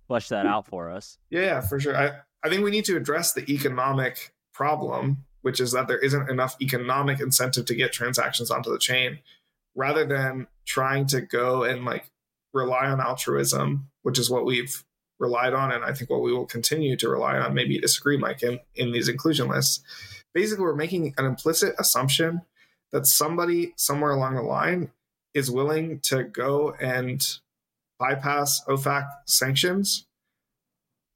flesh that out for us. Yeah, yeah, for sure. I I think we need to address the economic problem, which is that there isn't enough economic incentive to get transactions onto the chain, rather than trying to go and like rely on altruism, which is what we've relied on, and I think what we will continue to rely on. Maybe disagree, Mike, in, in these inclusion lists. Basically, we're making an implicit assumption that somebody somewhere along the line is willing to go and bypass OFAC sanctions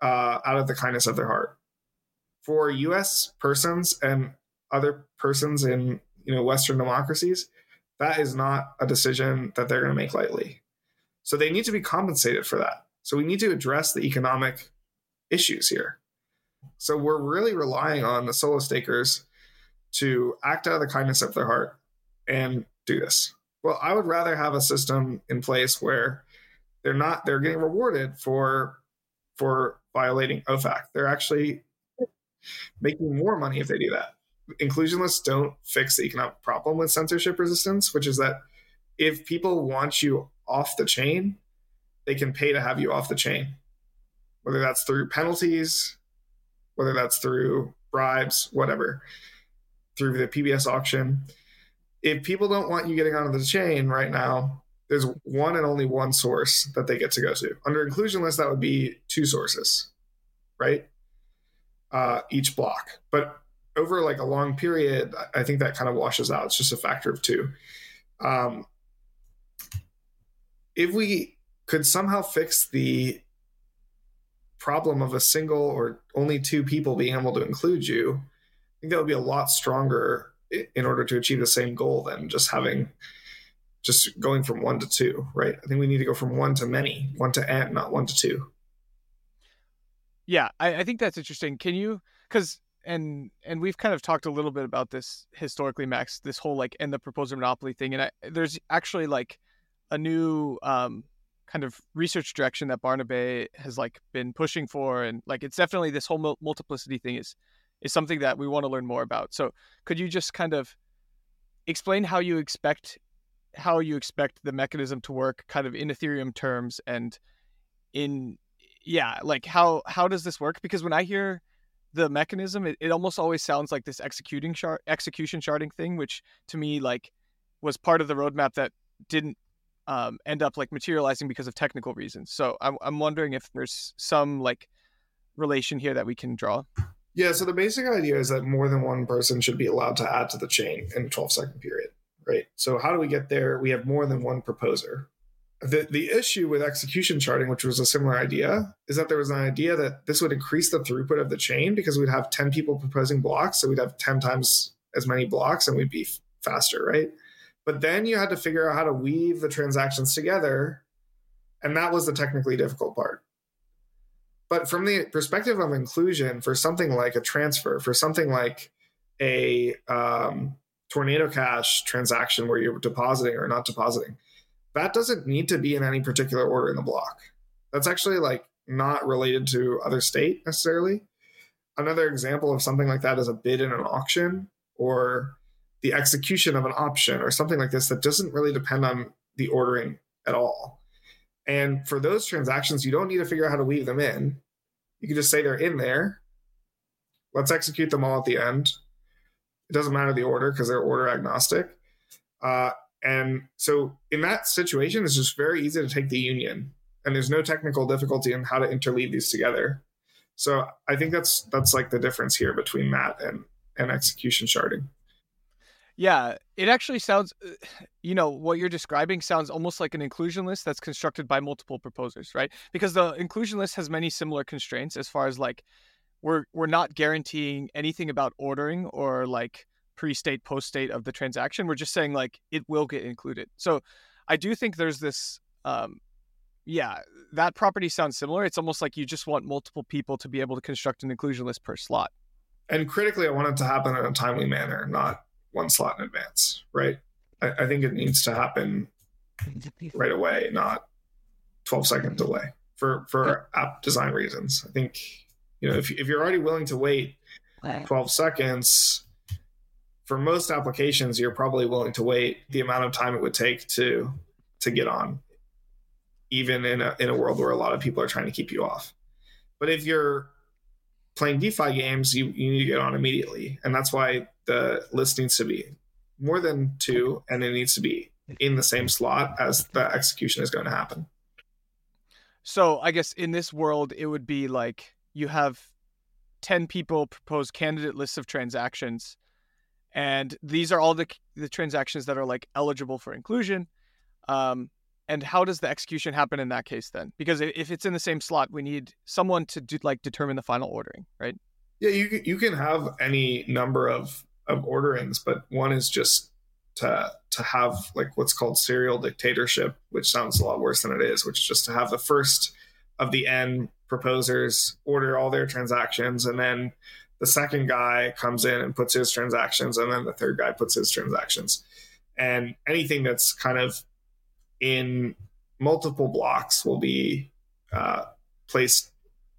uh, out of the kindness of their heart. For U.S. persons and other persons in you know Western democracies, that is not a decision that they're going to make lightly. So they need to be compensated for that. So we need to address the economic issues here. So we're really relying on the solo stakers to act out of the kindness of their heart and do this. Well, I would rather have a system in place where they're not they're getting rewarded for for violating OFAC. They're actually making more money if they do that. Inclusion lists don't fix the economic problem with censorship resistance, which is that if people want you off the chain, they can pay to have you off the chain, whether that's through penalties, whether that's through bribes, whatever, through the PBS auction. If people don't want you getting onto the chain right now, there's one and only one source that they get to go to. Under inclusion list, that would be two sources, right? Uh, each block. But over like a long period, I think that kind of washes out. It's just a factor of two. Um, if we could somehow fix the problem of a single or only two people being able to include you, I think that would be a lot stronger in order to achieve the same goal than just having just going from one to two, right? I think we need to go from one to many, one to n, not one to two. Yeah, I, I think that's interesting. Can you because and and we've kind of talked a little bit about this historically, Max, this whole like end the proposer monopoly thing, and I, there's actually like a new um kind of research direction that Barnabé has like been pushing for, and like it's definitely this whole multiplicity thing is is something that we want to learn more about. So could you just kind of explain how you expect how you expect the mechanism to work, kind of in Ethereum terms, and in yeah, like how how does this work? Because when I hear the mechanism, it, it almost always sounds like this executing shard execution sharding thing, which to me like was part of the roadmap that didn't um, end up like materializing because of technical reasons. So I'm I'm wondering if there's some like relation here that we can draw. Yeah. So the basic idea is that more than one person should be allowed to add to the chain in a 12 second period, right? So how do we get there? We have more than one proposer. The, the issue with execution sharding, which was a similar idea, is that there was an idea that this would increase the throughput of the chain because we'd have 10 people proposing blocks. So we'd have 10 times as many blocks and we'd be faster, right? But then you had to figure out how to weave the transactions together. And that was the technically difficult part. But from the perspective of inclusion, for something like a transfer, for something like a um, tornado cash transaction where you're depositing or not depositing, that doesn't need to be in any particular order in the block. That's actually like not related to other state necessarily. Another example of something like that is a bid in an auction or the execution of an option or something like this that doesn't really depend on the ordering at all. And for those transactions, you don't need to figure out how to weave them in. You can just say they're in there. Let's execute them all at the end. It doesn't matter the order because they're order agnostic. Uh, and so in that situation, it's just very easy to take the union, and there's no technical difficulty in how to interleave these together. So I think that's that's like the difference here between that and and execution sharding. Yeah, it actually sounds, *sighs* you know, what you're describing sounds almost like an inclusion list that's constructed by multiple proposers, right? Because the inclusion list has many similar constraints as far as like we're we're not guaranteeing anything about ordering or like pre-state post-state of the transaction. We're just saying like it will get included. So I do think there's this um yeah, that property sounds similar. It's almost like you just want multiple people to be able to construct an inclusion list per slot. And critically, I want it to happen in a timely manner, not one slot in advance, right? I, I think it needs to happen right away, not 12 second delay for, for app design reasons. I think, you know, if, if you're already willing to wait 12 seconds, for most applications, you're probably willing to wait the amount of time it would take to to get on, even in a in a world where a lot of people are trying to keep you off. But if you're playing DeFi games, you, you need to get on immediately. And that's why the list needs to be more than two, and it needs to be in the same slot as the execution is going to happen. So I guess in this world, it would be like you have 10 people propose candidate lists of transactions. And these are all the, the transactions that are like eligible for inclusion. Um, and how does the execution happen in that case then? Because if it's in the same slot, we need someone to do, like determine the final ordering, right? Yeah, you you can have any number of of orderings, but one is just to to have like what's called serial dictatorship, which sounds a lot worse than it is, which is just to have the first of the n proposers order all their transactions, and then the second guy comes in and puts his transactions, and then the third guy puts his transactions, and anything that's kind of in multiple blocks will be uh, placed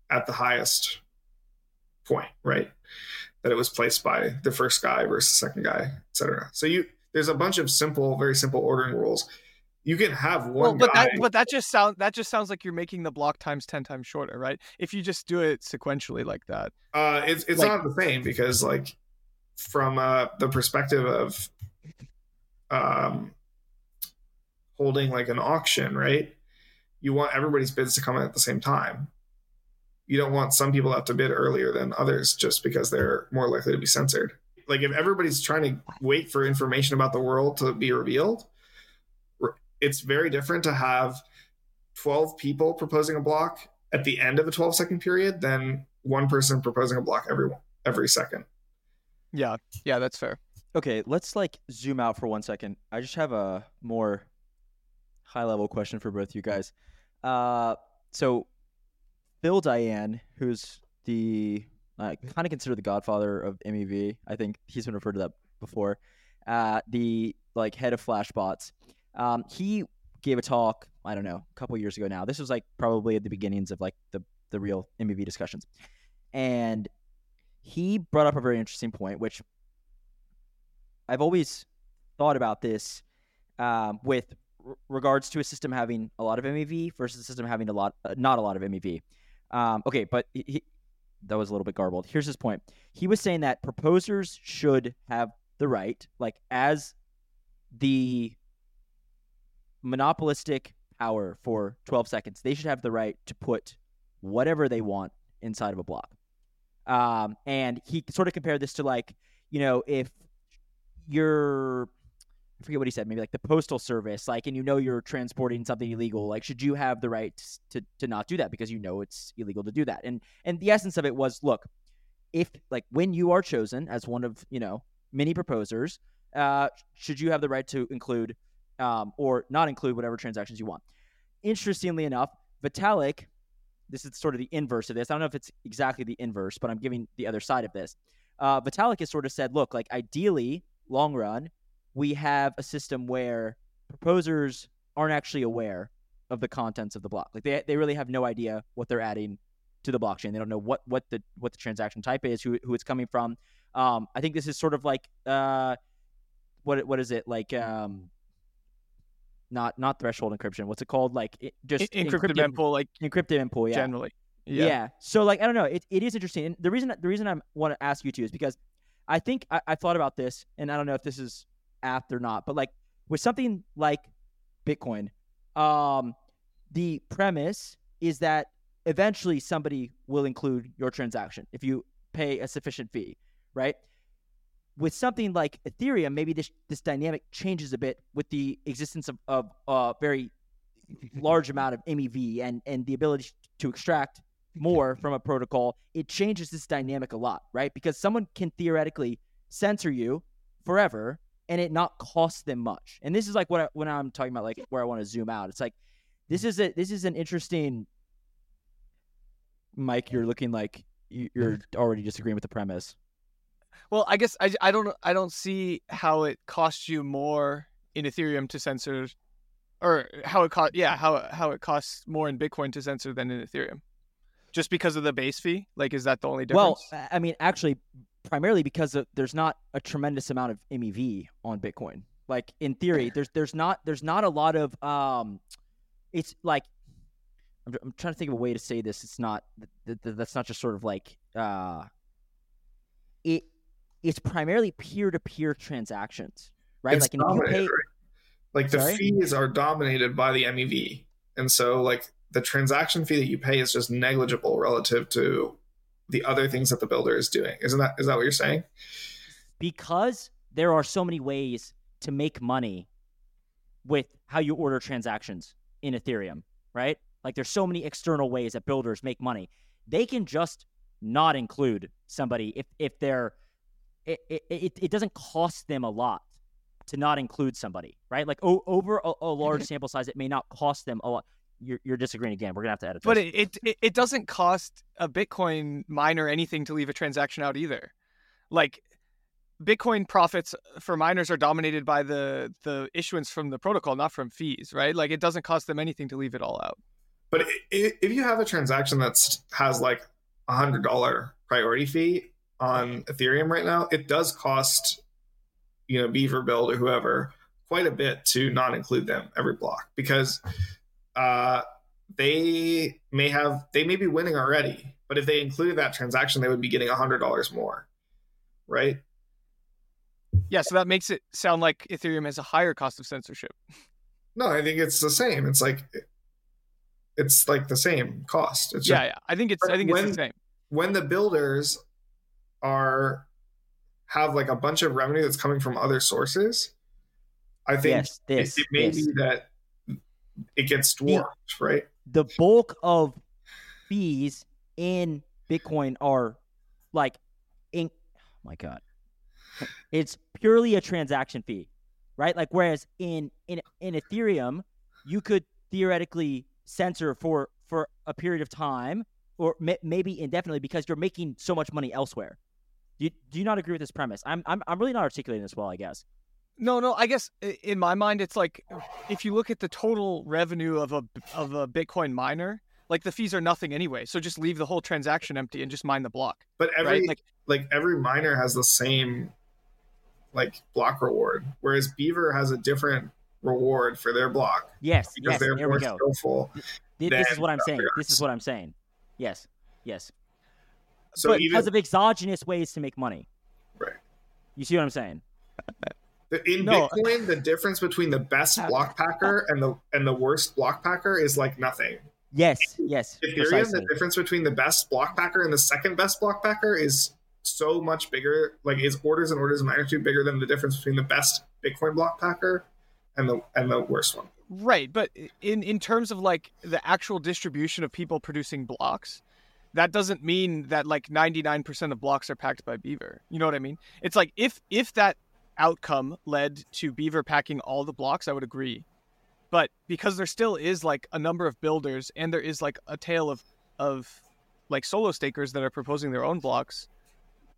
at the highest point, right? That it was placed by the first guy versus second guy, etc. So you there's a bunch of simple, very simple ordering rules. You can have one. Well, but guy... that but that just sounds that just sounds like you're making the block times ten times shorter, right? If you just do it sequentially like that. Uh, it's it's like... not the same because like from uh, the perspective of um holding like an auction, right? You want everybody's bids to come in at the same time. You don't want some people to have to bid earlier than others just because they're more likely to be censored. Like if everybody's trying to wait for information about the world to be revealed, it's very different to have 12 people proposing a block at the end of a 12 second period than one person proposing a block every every second. Yeah, yeah, that's fair. Okay, let's like zoom out for one second. I just have a more high level question for both you guys. Uh, so Phil Daian, who's the I kind of consider the godfather of MEV. I think he's been referred to that before. Uh, the like head of Flashbots. Um, he gave a talk. I don't know, a couple years ago now. This was like probably at the beginnings of like the the real MEV discussions, and he brought up a very interesting point, which I've always thought about this um, with regards to a system having a lot of MEV versus a system having a lot, uh, not a lot of MEV. Um, okay, but he, that was a little bit garbled. Here's his point. He was saying that proposers should have the right, like as the monopolistic power for 12 seconds, they should have the right to put whatever they want inside of a block. Um, and he sort of compared this to like, you know, if you're I forget what he said, maybe like the postal service, like, and you know you're transporting something illegal, like, should you have the right to to not do that because you know it's illegal to do that? And and the essence of it was, look, if like when you are chosen as one of you know many proposers, uh, should you have the right to include um, or not include whatever transactions you want? Interestingly enough, Vitalik, this is sort of the inverse of this. I don't know if it's exactly the inverse, but I'm giving the other side of this. Uh, Vitalik has sort of said, look, like ideally long run, we have a system where proposers aren't actually aware of the contents of the block. Like they they really have no idea what they're adding to the blockchain. They don't know what what the what the transaction type is, who who it's coming from. Um, I think this is sort of like uh, what what is it like? Um, not not threshold encryption. What's it called? Like it, just En- encrypted mempool, like encrypted mempool. Yeah. generally. Yeah. Yeah. So like I don't know. It, it is interesting. And the reason the reason I want to ask you two is because I think I, I thought about this, and I don't know if this is apt or not, but like with something like Bitcoin, um, the premise is that eventually somebody will include your transaction if you pay a sufficient fee, right? With something like Ethereum, maybe this this dynamic changes a bit with the existence of of a very large amount of MEV and and the ability to extract more from a protocol. It changes this dynamic a lot, right? Because someone can theoretically censor you forever and it not cost them much. And this is like what I, when I'm talking about like where I want to zoom out. It's like this is a this is an interesting. Mike, you're looking like you- you're already disagreeing with the premise. Well, I guess I, I don't I don't see how it costs you more in Ethereum to censor, or how it cost yeah how how it costs more in Bitcoin to censor than in Ethereum, just because of the base fee. Like, is that the only Well, difference? I- I mean, actually, primarily because of, there's not a tremendous amount of MEV on Bitcoin. Like in theory, there's there's not there's not a lot of um, it's like I'm, I'm trying to think of a way to say this. It's not th- th- that's not just sort of like uh, it it's primarily peer to peer transactions, right? It's like and if you pay, right? Like the Sorry? fees are dominated by the MEV, and so like the transaction fee that you pay is just negligible relative to the other things that the builder is doing. Isn't that is that what you're saying? because there are so many ways to make money with how you order transactions in Ethereum, right? Like there's so many external ways that builders make money. They can just not include somebody if if they're it, it, it, it doesn't cost them a lot to not include somebody, right? Like o- over a, a large mm-hmm. sample size, it may not cost them a lot. You're, you're disagreeing again. We're gonna have to edit this. But it, it it- it doesn't cost a Bitcoin miner anything to leave a transaction out either. Like Bitcoin profits for miners are dominated by the the issuance from the protocol, not from fees, right? Like it doesn't cost them anything to leave it all out. But i- i- if you have a transaction that's has like a hundred dollar priority fee on Ethereum right now, it does cost you know beaverbuild or whoever quite a bit to not include them every block because uh, they may have they may be winning already, but if they included that transaction, they would be getting a hundred dollars more, right? Yeah, so that makes it sound like Ethereum has a higher cost of censorship. No, I think it's the same. It's like it's like the same cost. It's just Yeah, yeah. I think it's I think it's the same. when the builders are have like a bunch of revenue that's coming from other sources, I think yes, it, this, it may this. be that it gets dwarfed, right? the bulk of fees in Bitcoin are like, in, oh my god, it's purely a transaction fee, right? Like whereas in in in Ethereum, you could theoretically censor for for a period of time or may, maybe indefinitely because you're making so much money elsewhere. Do you, do you not agree with this premise? I'm I'm I'm really not articulating this well, I guess. No, no. I guess in my mind, it's like if you look at the total revenue of a of a Bitcoin miner, like the fees are nothing anyway. So just leave the whole transaction empty and just mine the block, But every right? Like like every miner has the same like block reward, whereas Beaver has a different reward for their block Yes, because yes. they're There more skillful. Th- This is what I'm saying. other This is what I'm saying. Yes, yes. So but even because of exogenous ways to make money. Right. You see what I'm saying? in No. Bitcoin, the difference between the best block packer and the and the worst block packer is like nothing. Yes, yes. Ethereum, precisely. the difference between the best block packer and the second best block packer is so much bigger. Like is orders and orders of magnitude bigger than the difference between the best Bitcoin block packer and the and the worst one. right, but in in terms of like the actual distribution of people producing blocks, that doesn't mean that like 99% of blocks are packed by Beaver. You know what I mean? It's like if if that outcome led to Beaver packing all the blocks, I would agree. But because there still is like a number of builders and there is like a tail of of like solo stakers that are proposing their own blocks,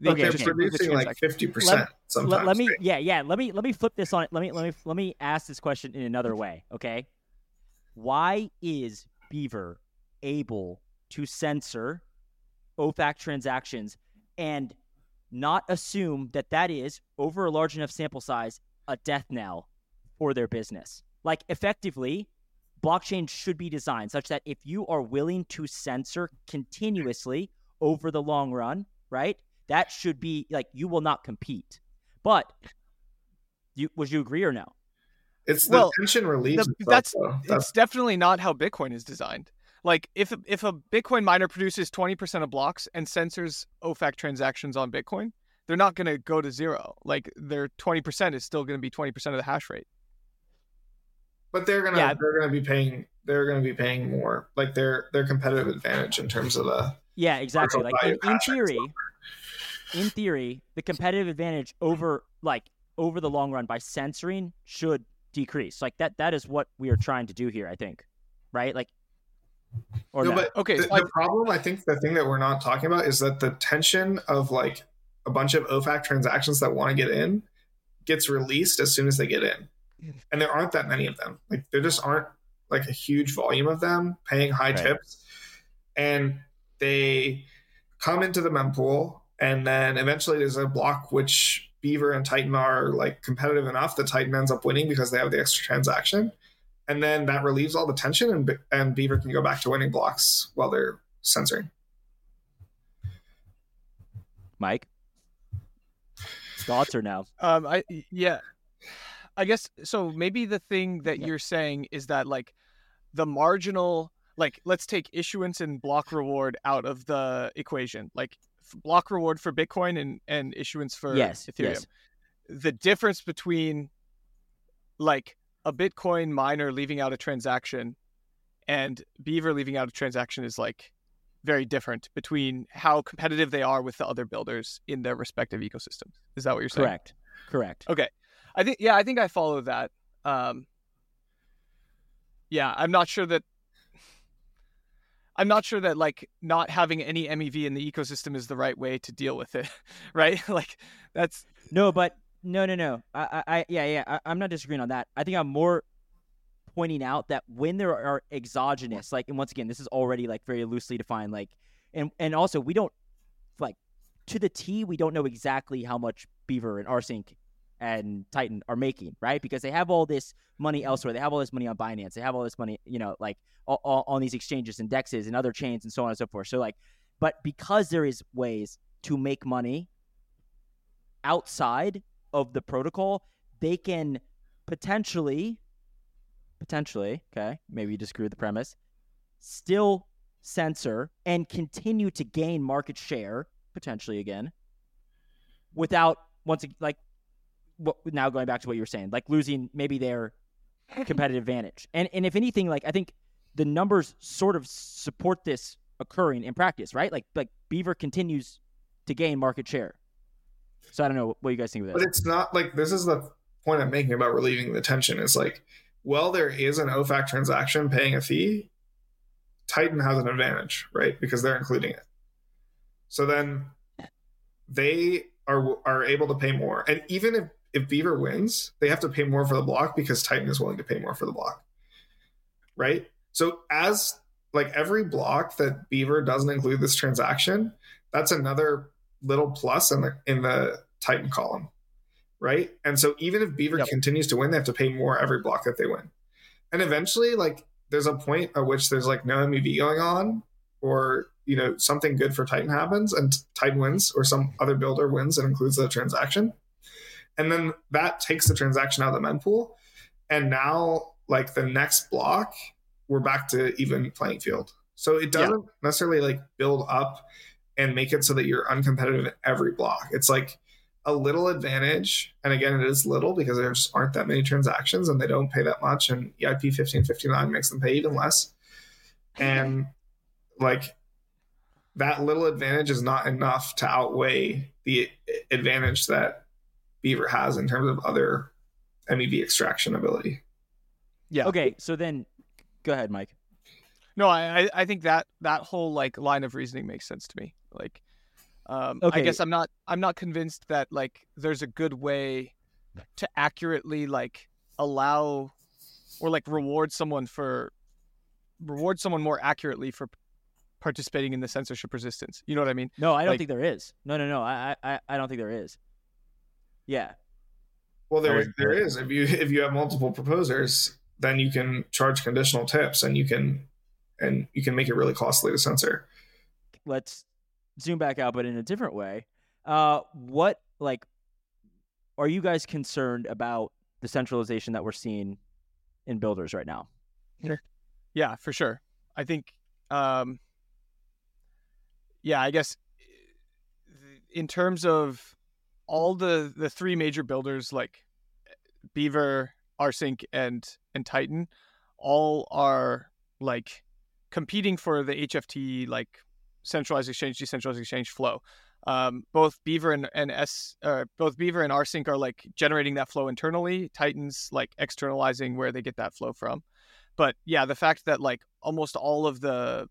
They Okay, they're just okay. remove the producing like fifty percent sometimes. let, let me right? yeah yeah let me let me flip this on it let me let me let me ask this question in another way okay why is beaver able to censor ofac transactions and not assume that that is over a large enough sample size a death knell for their business like effectively blockchain should be designed such that if you are willing to censor continuously over the long run right that should be like you will not compete but you would you agree or no It's the Well, tension relieves. the- itself, that's- that's It's definitely not how Bitcoin is designed. Like if if a Bitcoin miner produces 20% of blocks and censors OFAC transactions on Bitcoin, they're not going to go to zero. Like their 20% is still going to be 20% of the hash rate. but they're gonna Yeah. they're gonna be paying they're gonna be paying more. Like their their competitive advantage in terms of the yeah exactly like in, in hash rate theory in theory the competitive advantage over like over the long run by censoring should decrease like that that is what we are trying to do here i think right like or no, but Okay, the, so the problem I think the thing that we're not talking about is that the tension of like a bunch of OFAC transactions that want to get in gets released as soon as they get in. And there aren't that many of them. Like there just aren't like a huge volume of them paying high Right. tips. And they come into the mempool and then eventually there's a block which Beaver and Titan are like competitive enough that Titan ends up winning because they have the extra transaction. And then that relieves all the tension and, and Beaver can go back to winning blocks while they're censoring. mike thoughts or no um I yeah. I guess so maybe the thing that you're saying is that like the marginal like let's take issuance and block reward out of the equation. Like f- block reward for Bitcoin and and issuance for yes Ethereum. yes the difference between like a Bitcoin miner leaving out a transaction and Beaver leaving out a transaction is like very different between how competitive they are with the other builders in their respective ecosystems. Is that what you're saying? correct correct Okay. I think yeah, I think I follow that. Um Yeah, I'm not sure that I'm not sure that like not having any MEV in the ecosystem is the right way to deal with it, *laughs* right? *laughs* like that's No, but no, no, no. I, I, yeah, yeah. I, I'm not disagreeing on that. I think I'm more pointing out that when there are exogenous, like, and once again, this is already like very loosely defined, like, and and also we don't like to the T, we don't know exactly how much Beaver and Rsync and Titan are making, right? Because they have all this money elsewhere. They have all this money on Binance. They have all this money, you know, like all, all, on these exchanges and dexes and other chains and so on and so forth. So like, but because there is ways to make money outside of the protocol, they can potentially, potentially, okay, maybe you disagree with the premise, still censor and continue to gain market share, potentially again, without once like what now going back to what you were saying, like losing maybe their competitive advantage. And and if anything, like I think the numbers sort of support this occurring in practice, right? Like like Beaver continues to gain market share. So I don't know what you guys think of that. But it's not like this is the point I'm making about relieving the tension. Is like, well, there is an OFAC transaction paying a fee. Titan has an advantage, right? Because they're including it. So then they are are able to pay more. And even if if Beaver wins, they have to pay more for the block because Titan is willing to pay more for the block. Right? So as like every block that Beaver doesn't include this transaction, that's another little plus in the in the Titan column. Right? And so even if Beaver Yep. continues to win, they have to pay more every block that they win. And eventually, like there's a point at which there's like no MEV going on, or you know, something good for Titan happens and Titan wins, or some other builder wins and includes the transaction. And then that takes the transaction out of the mempool. And now, like the next block, we're back to even playing field. So it doesn't necessarily like build up and make it so that you're uncompetitive in every block. It's like a little advantage. And again, it is little because there just aren't that many transactions and they don't pay that much. And EIP 1559 makes them pay even less. And like that little advantage is not enough to outweigh the advantage that Beaver has in terms of other MEV extraction ability. yeah. Okay, so then go ahead, Mike. No, I I- I think that that whole like line of reasoning makes sense to me. Like, Um, Okay. I guess I'm not I'm not convinced that like there's a good way to accurately like allow or like reward someone for reward someone more accurately for participating in the censorship resistance. You know what I mean? No, I don't Like- think there is. No, no, no. I, I, I don't think there is. Yeah. Well, That there was there good. is. If you if you have multiple proposers, then you can charge conditional tips, and you can and you can make it really costly to censor. Let's zoom back out, but in a different way. Uh, what like are you guys concerned about the centralization that we're seeing in builders right now? Yeah, for sure. I think um yeah, I guess in terms of all the the three major builders like Beaver, Rsync and and Titan all are like competing for the HFT like centralized exchange decentralized exchange flow. Um, both Beaver and, and S uh, both Beaver and Rsync are like generating that flow internally. Titan's like externalizing where they get that flow from. But yeah, the fact that like almost all of the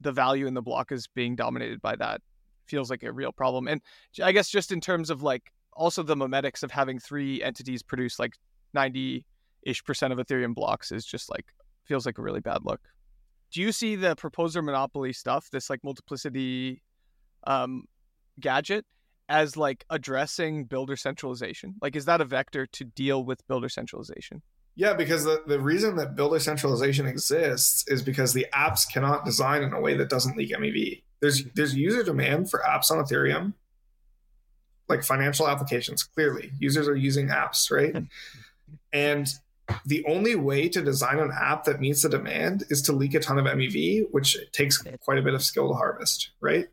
the value in the block is being dominated by that feels like a real problem. And I guess just in terms of like also the memetics of having three entities produce like 90 ish percent of Ethereum blocks is just like feels like a really bad look. Do you see the proposer monopoly stuff, this like multiplicity um, gadget, as like addressing builder centralization? Like, is that a vector to deal with builder centralization? Yeah, because the, the reason that builder centralization exists is because the apps cannot design in a way that doesn't leak MEV. There's there's user demand for apps on Ethereum, like financial applications. Clearly, users are using apps, right? and the only way to design an app that meets the demand is to leak a ton of MEV, which takes quite a bit of skill to harvest, right?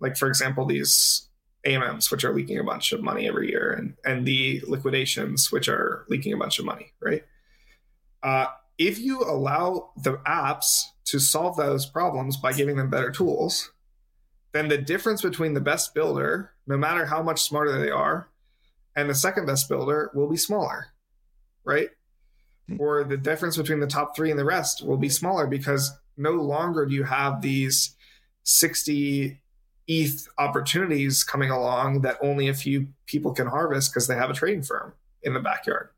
Like for example, these AMMs, which are leaking a bunch of money every year, and and the liquidations, which are leaking a bunch of money, right? Uh, if you allow the apps to solve those problems by giving them better tools, then the difference between the best builder, no matter how much smarter they are, and the second best builder will be smaller, right? Or the difference between the top three and the rest will be smaller because no longer do you have these 60 ETH opportunities coming along that only a few people can harvest because they have a trading firm in the backyard.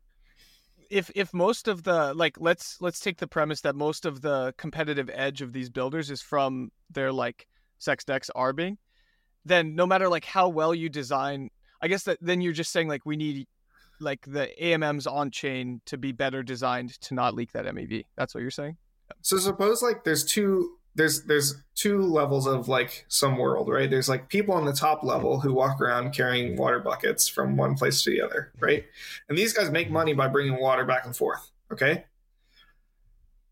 if if most of the like let's let's take the premise that most of the competitive edge of these builders is from their like CEX-DEX arbing then no matter like how well you design i guess that then you're just saying like we need like the amms on chain to be better designed to not leak that mev that's what you're saying So suppose like there's two there's there's two levels of like some world, right? There's like people on the top level who walk around carrying water buckets from one place to the other, right? And these guys make money by bringing water back and forth, okay?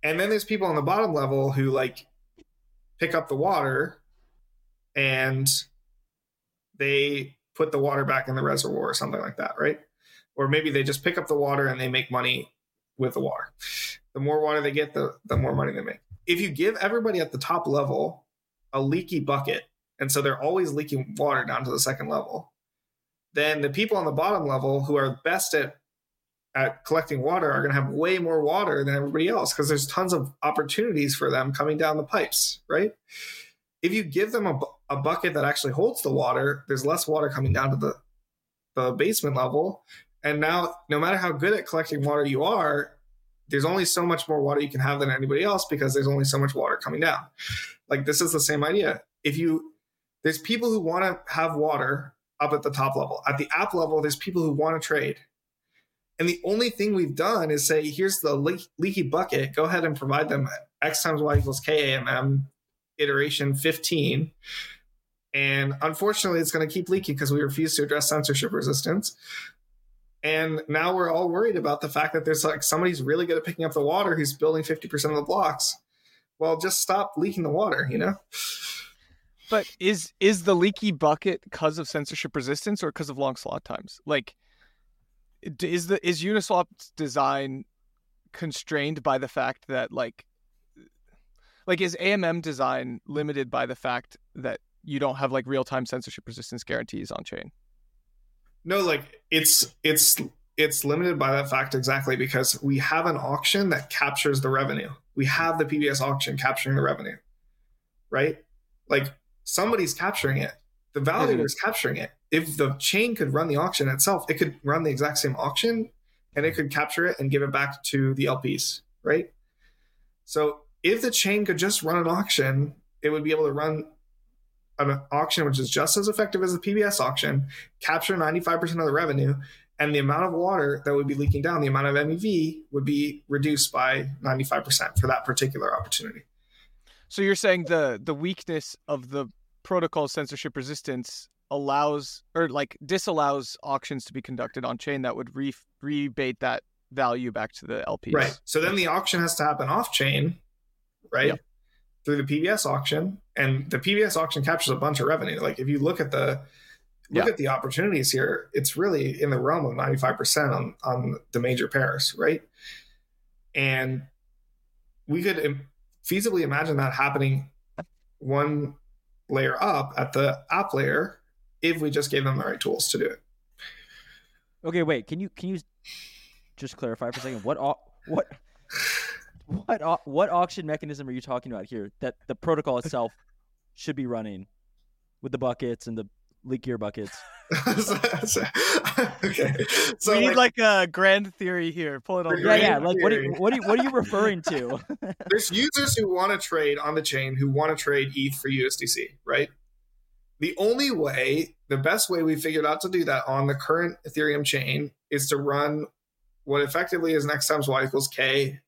And then there's people on the bottom level who like pick up the water and they put the water back in the reservoir or something like that, right? Or maybe they just pick up the water and they make money with the water. The more water they get, the, the more money they make. If you give everybody at the top level a leaky bucket, and so they're always leaking water down to the second level, then the people on the bottom level who are best at at collecting water are going to have way more water than everybody else because there's tons of opportunities for them coming down the pipes, right? If you give them a, a bucket that actually holds the water, there's less water coming down to the the basement level. And now, no matter how good at collecting water you are, there's only so much more water you can have than anybody else because there's only so much water coming down. Like this is the same idea. If you there's people who want to have water up at the top level. At the app level, there's people who want to trade. And the only thing we've done is say, here's the leak, leaky bucket. Go ahead and provide them X times Y equals K AMM iteration 15. And unfortunately, it's going to keep leaking because we refuse to address censorship resistance. And now we're all worried about the fact that there's like somebody's really good at picking up the water who's building 50% of the blocks. Well, just stop leaking the water, you know? but is is the leaky bucket because of censorship resistance or because of long slot times like is the is uniswap's design constrained by the fact that like like is amm design limited by the fact that you don't have like real-time censorship resistance guarantees on chain No, like it's it's it's limited by that fact exactly because we have an auction that captures the revenue. We have the PBS auction capturing the revenue. Right? Like somebody's capturing it. The validator mm-hmm. is capturing it. If the chain could run the auction itself, it could run the exact same auction and it could capture it and give it back to the LPs, right? So if the chain could just run an auction, it would be able to run an auction which is just as effective as the PBS auction, capture 95% of the revenue, and the amount of water that would be leaking down, the amount of MEV would be reduced by 95% for that particular opportunity. So you're saying the the weakness of the protocol censorship resistance allows or like disallows auctions to be conducted on chain that would re- rebate that value back to the LPs. Right. So then the auction has to happen off chain, right? Yep. Through the PBS auction, and the PBS auction captures a bunch of revenue. Like if you look at the look yeah. at the opportunities here, it's really in the realm of 95% on on the major pairs, right? And we could feasibly imagine that happening one layer up at the app layer if we just gave them the right tools to do it. Okay, wait. Can you can you just clarify for a second what what what what auction mechanism are you talking about here that the protocol itself should be running with the buckets and the leakier buckets? *laughs* *laughs* okay. So we need like, like, a grand theory here. Pull it on. Yeah, yeah. Like what? Are, what are you, what are you referring to? *laughs* There's users who want to trade on the chain who want to trade ETH for USDC, right? The only way, the best way we figured out to do that on the current Ethereum chain is to run what effectively is next times y equals k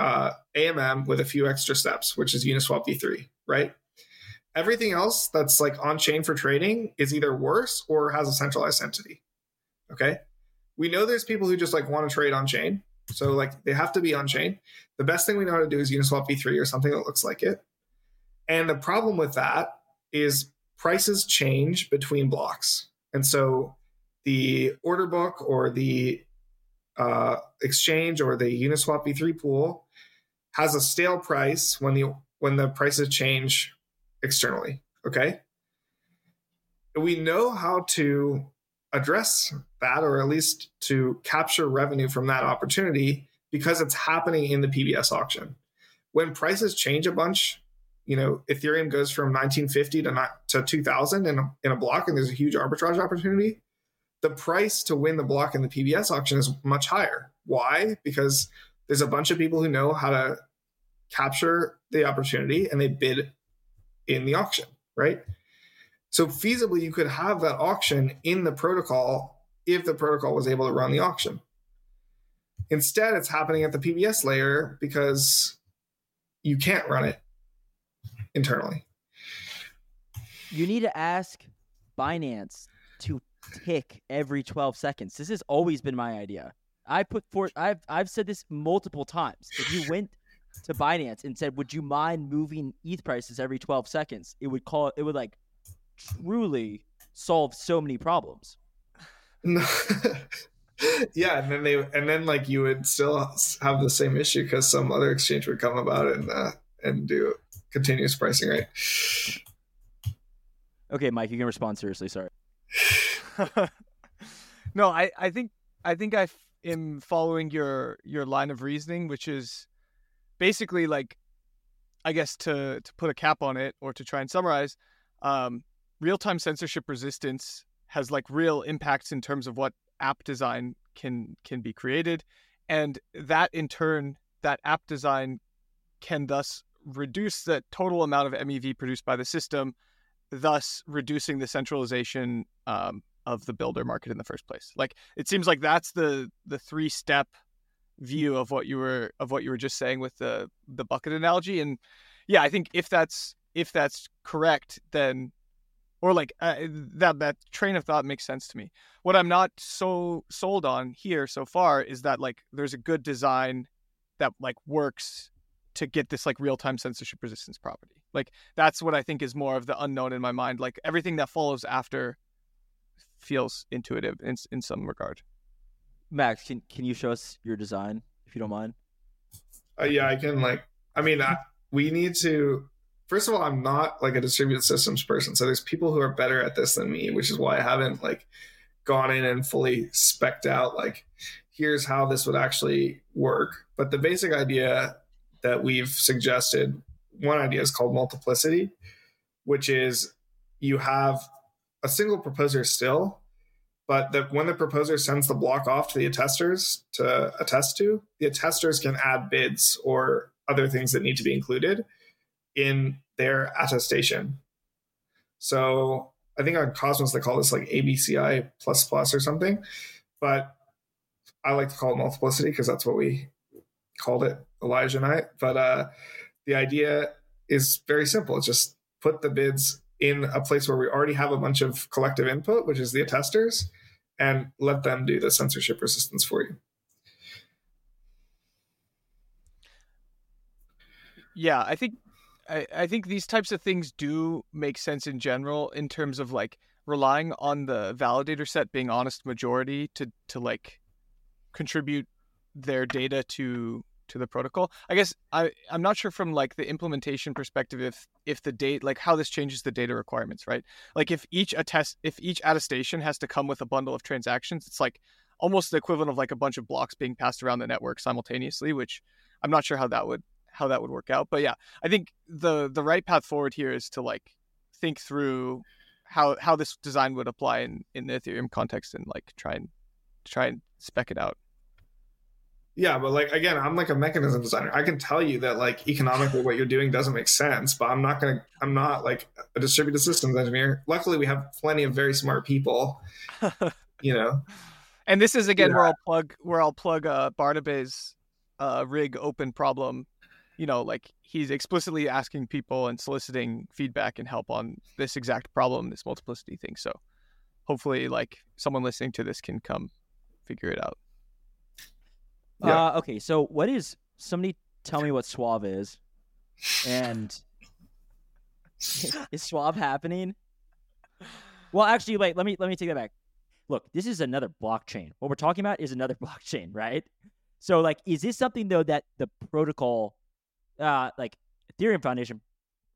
uh, AMM with a few extra steps, which is Uniswap v3, right? Everything else that's like on chain for trading is either worse or has a centralized entity. Okay. We know there's people who just like want to trade on chain. So like they have to be on chain. The best thing we know how to do is Uniswap v3 or something that looks like it. And the problem with that is prices change between blocks. And so the order book or the uh, exchange or the Uniswap v3 pool has a stale price when the when the prices change externally. Okay. We know how to address that, or at least to capture revenue from that opportunity because it's happening in the PBS auction. When prices change a bunch, you know, Ethereum goes from 1950 to not, to 2000 in a, in a block, and there's a huge arbitrage opportunity. The price to win the block in the PBS auction is much higher. Why? Because there's a bunch of people who know how to capture the opportunity and they bid in the auction, right? So feasibly, you could have that auction in the protocol if the protocol was able to run the auction. Instead, it's happening at the PBS layer because you can't run it internally. You need to ask Binance to tick every 12 seconds. This has always been my idea. I put forth I've I've said this multiple times. If you went to Binance and said, "Would you mind moving ETH prices every 12 seconds?" It would call it would like truly solve so many problems. No. *laughs* yeah, and then they and then like you would still have the same issue because some other exchange would come about and uh, and do continuous pricing, right? Okay, Mike, you can respond seriously. Sorry. *laughs* *laughs* no, I I think I think I am following your your line of reasoning, which is basically like I guess to to put a cap on it or to try and summarize, um, real time censorship resistance has like real impacts in terms of what app design can can be created, and that in turn that app design can thus reduce the total amount of MEV produced by the system, thus reducing the centralization um, of the builder market in the first place. Like it seems like that's the the three step view of what you were of what you were just saying with the the bucket analogy. And yeah i think if that's if that's correct then or like uh, that that train of thought makes sense to me. What i'm not so sold on here so far is that like there's a good design that like works to get this like real-time censorship resistance property. Like that's what i think is more of the unknown in my mind. Like everything that follows after feels intuitive in in some regard Max, can can you show us your design if you don't mind? Uh, yeah, I can. Like, I mean, I, we need to. First of all, I'm not like a distributed systems person, so there's people who are better at this than me, which is why I haven't like gone in and fully specked out like here's how this would actually work. But the basic idea that we've suggested, one idea is called multiplicity, which is you have a single proposer still, but the, when the proposer sends the block off to the attesters to attest to, the attesters can add bids or other things that need to be included in their attestation. So I think on Cosmos they call this like ABCI plus plus or something, but I like to call it multiplicity because that's what we called it, Elijah and I. But uh, the idea is very simple. It's just put the bids in a place where we already have a bunch of collective input, which is the attesters, and let them do the censorship resistance for you. Yeah, I think I, I think these types of things do make sense in general in terms of like relying on the validator set being honest majority to to like contribute their data to to the protocol. I guess I I'm not sure from like the implementation perspective if if the date like how this changes the data requirements, right? Like if each attest if each attestation has to come with a bundle of transactions, it's like almost the equivalent of like a bunch of blocks being passed around the network simultaneously, which I'm not sure how that would how that would work out. But yeah, I think the the right path forward here is to like think through how how this design would apply in in the Ethereum context and like try and try and spec it out. Yeah, but like again, I'm like a mechanism designer. I can tell you that like economically what you're doing doesn't make sense, but I'm not gonna I'm not like a distributed systems engineer. Luckily we have plenty of very smart people. *laughs* you know. And this is again yeah. where I'll plug where I'll plug uh Barnabé's uh rig open problem you know, like he's explicitly asking people and soliciting feedback and help on this exact problem, this multiplicity thing. So hopefully, like someone listening to this can come figure it out. Yeah. Uh, okay, so what is somebody tell me what Suave is, and *laughs* is Suave happening? Well, actually, wait. Let me let me take that back. Look, this is another blockchain. What we're talking about is another *laughs* blockchain, right? So, like, is this something though that the protocol uh, like Ethereum Foundation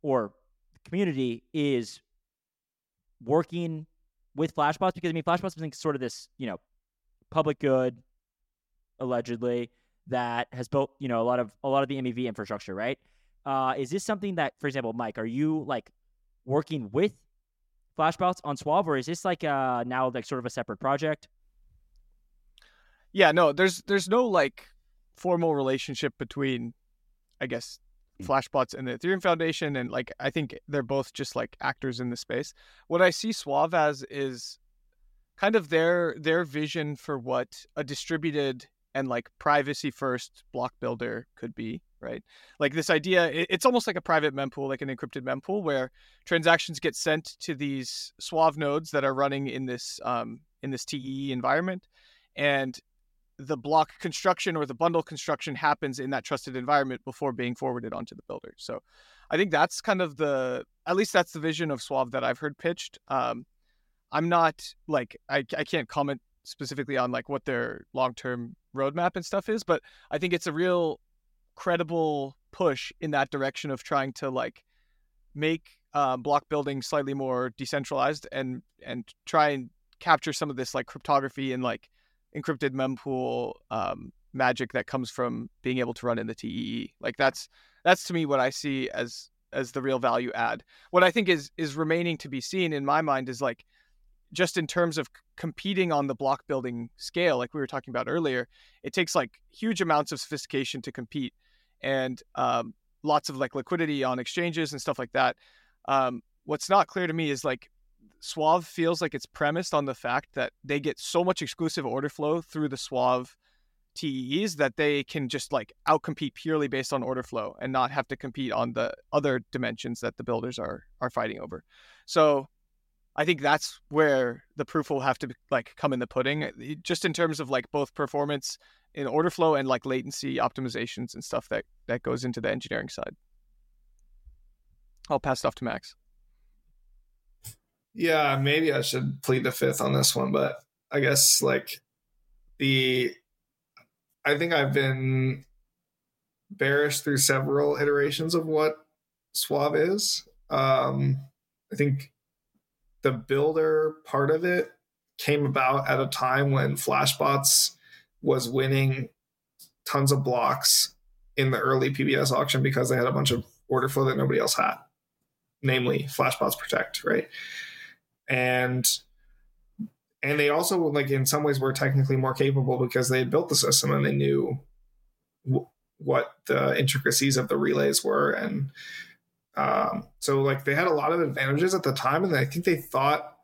or community is working with Flashbots because I mean Flashbots is sort of this you know public good allegedly that has built you know a lot of a lot of the MEV infrastructure, right? Uh, is this something that, for example, Mike, are you like working with Flashbots on Suave, or is this like uh now like sort of a separate project? Yeah, no, there's there's no like formal relationship between I guess hmm. Flashbots and the Ethereum Foundation, and like I think they're both just like actors in the space. What I see Suave as is kind of their their vision for what a distributed and like privacy first block builder could be right like this idea it's almost like a private mempool like an encrypted mempool where transactions get sent to these suave nodes that are running in this um, in this tee environment and the block construction or the bundle construction happens in that trusted environment before being forwarded onto the builder. So I think that's kind of the at least that's the vision of Suave that I've heard pitched. Um, I'm not like I, I can't comment specifically on like what their long term roadmap and stuff is, but I think it's a real credible push in that direction of trying to like make uh, block building slightly more decentralized and and try and capture some of this like cryptography and like encrypted mempool um, magic that comes from being able to run in the TEE. Like that's that's to me what I see as as the real value add. What I think is is remaining to be seen in my mind is like just in terms of competing on the block building scale, like we were talking about earlier, it takes like huge amounts of sophistication to compete and um, lots of like liquidity on exchanges and stuff like that. Um, what's not clear to me is like Suave feels like it's premised on the fact that they get so much exclusive order flow through the Suave TEEs that they can just like outcompete purely based on order flow and not have to compete on the other dimensions that the builders are are fighting over. So I think that's where the proof will have to like come in the pudding, just in terms of like both performance in order flow and like latency optimizations and stuff that that goes into the engineering side. I'll pass it off to Max. Yeah, maybe I should plead the fifth on this one, but I guess like the I think I've been bearish through several iterations of what Suave is. Um, I think the builder part of it came about at a time when Flashbots was winning tons of blocks in the early PBS auction because they had a bunch of order flow that nobody else had namely Flashbots Protect, right? And and they also like in some ways were technically more capable because they had built the system and they knew w- what the intricacies of the relays were and um, so like they had a lot of advantages at the time and i think they thought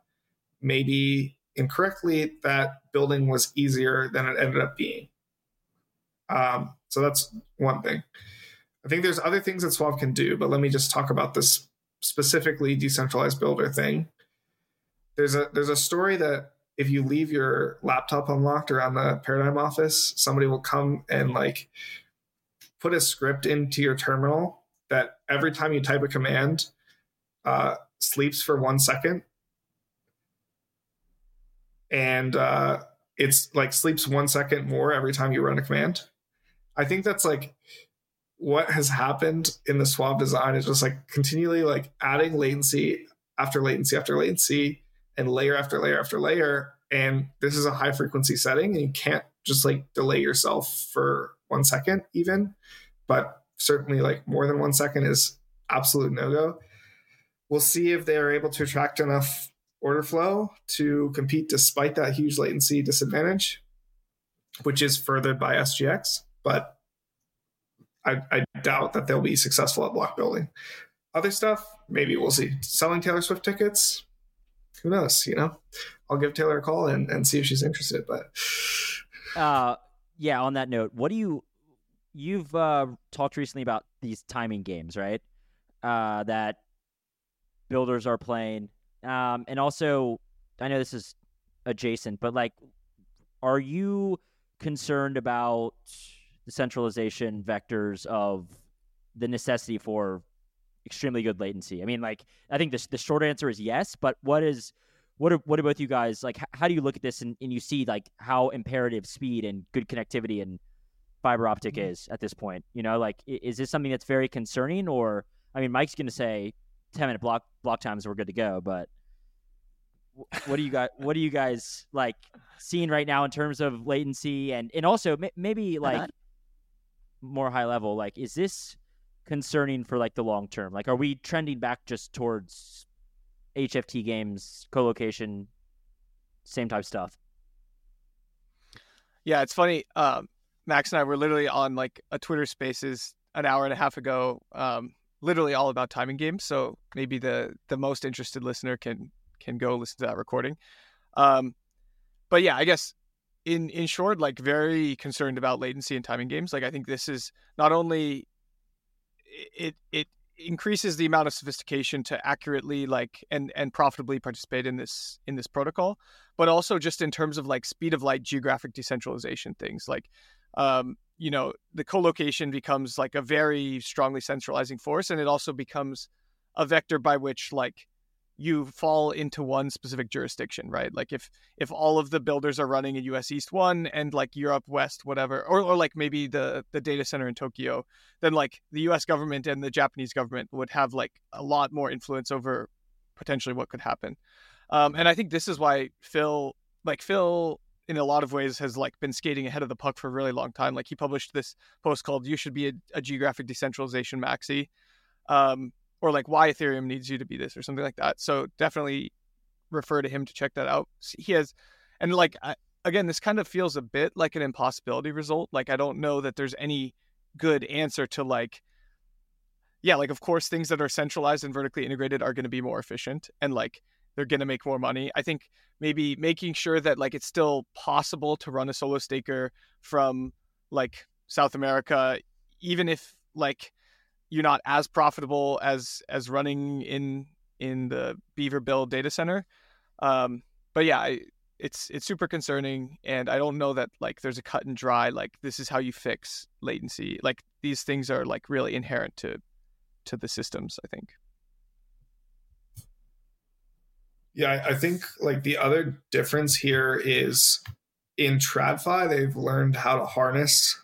maybe incorrectly that building was easier than it ended up being. Um, so that's one thing. I think there's other things that Suave can do but let me just talk about this specifically decentralized builder thing. There's a there's a story that if you leave your laptop unlocked around the paradigm office, somebody will come and like put a script into your terminal that every time you type a command, uh, sleeps for one second. And uh, it's like sleeps one second more every time you run a command. I think that's like what has happened in the Suave design is just like continually like adding latency after latency after latency and layer after layer after layer. And this is a high frequency setting, and you can't just like delay yourself for one second, even. But certainly, like more than one second is absolute no go. We'll see if they are able to attract enough order flow to compete despite that huge latency disadvantage, which is furthered by SGX. But I, I doubt that they'll be successful at block building. Other stuff, maybe we'll see. Selling Taylor Swift tickets, who knows? You know, I'll give Taylor a call and, and see if she's interested. But uh, yeah. On that note, what do you you've uh, talked recently about these timing games, right? Uh, that builders are playing, um, and also I know this is adjacent, but like, are you concerned about the centralization vectors of the necessity for extremely good latency? I mean, like, I think the the short answer is yes, but what is what are, what about you guys like? How do you look at this and, and you see like how imperative speed and good connectivity and fiber optic mm-hmm. is at this point? You know, like is this something that's very concerning, or I mean, Mike's going to say ten minute block block times we're good to go, but what do you got? What are you guys like seeing right now in terms of latency and and also maybe like uh-huh. more high level? Like, is this concerning for like the long term? Like, are we trending back just towards HFT games, co-location, same type stuff? Yeah, it's funny. Um, Max and I were literally on like a Twitter Spaces an hour and a half ago, um, literally all about timing games. So maybe the the most interested listener can can go listen to that recording. Um, but yeah, I guess in in short, like very concerned about latency and timing games. Like I think this is not only it it increases the amount of sophistication to accurately like and and profitably participate in this in this protocol but also just in terms of like speed of light geographic decentralization things like um you know the co-location becomes like a very strongly centralizing force and it also becomes a vector by which like you fall into one specific jurisdiction, right? Like if if all of the builders are running in US East 1 and like Europe West whatever or or like maybe the the data center in Tokyo, then like the US government and the Japanese government would have like a lot more influence over potentially what could happen. Um, and I think this is why Phil like Phil in a lot of ways has like been skating ahead of the puck for a really long time. Like he published this post called "You Should Be a, a Geographic Decentralization Maxi," um, or like why Ethereum needs you to be this or something like that. So definitely refer to him to check that out. He has, and like I, again, this kind of feels a bit like an impossibility result. Like I don't know that there's any good answer to like, yeah, like of course things that are centralized and vertically integrated are going to be more efficient and like they're going to make more money. I think maybe making sure that like it's still possible to run a solo staker from like South America, even if like you're not as profitable as as running in in the beaverbuild data center. Um, but yeah, I, it's it's super concerning, and I don't know that like there's a cut and dry like this is how you fix latency. Like these things are like really inherent to to the systems. I think. Yeah, I think like the other difference here is in TradFi, they've learned how to harness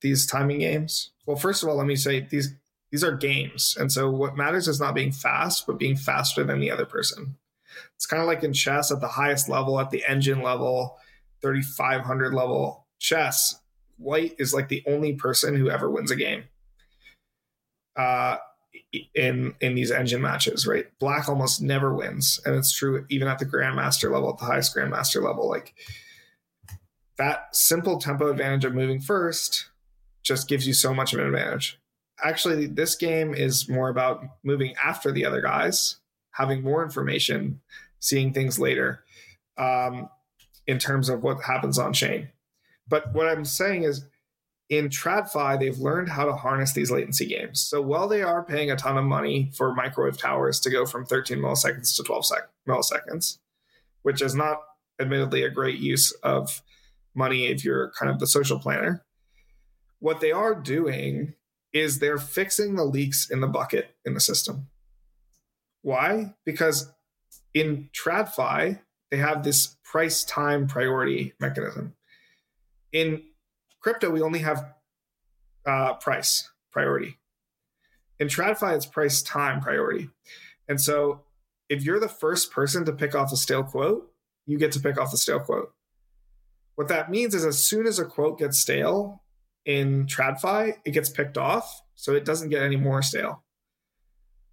these timing games. Well, first of all, let me say these these are games. And so what matters is not being fast, but being faster than the other person. It's kind of like in chess at the highest level, at the engine level, 3500 level chess. White is like the only person who ever wins a game. Uh, in in these engine matches, right? Black almost never wins, and it's true even at the grandmaster level, at the highest grandmaster level. Like that simple tempo advantage of moving first just gives you so much of an advantage. Actually, this game is more about moving after the other guys, having more information, seeing things later, um, in terms of what happens on chain. But what I'm saying is in TradFi, they've learned how to harness these latency games. So while they are paying a ton of money for microwave towers to go from 13 milliseconds to 12 sec- milliseconds, which is not admittedly a great use of money if you're kind of the social planner, what they are doing is they're fixing the leaks in the bucket in the system. Why? Because in TradFi, they have this price time priority mechanism. In crypto, we only have uh, price priority. In TradFi, it's price time priority. And so if you're the first person to pick off a stale quote, you get to pick off the stale quote. What that means is as soon as a quote gets stale in TradFi, it gets picked off. So it doesn't get any more stale.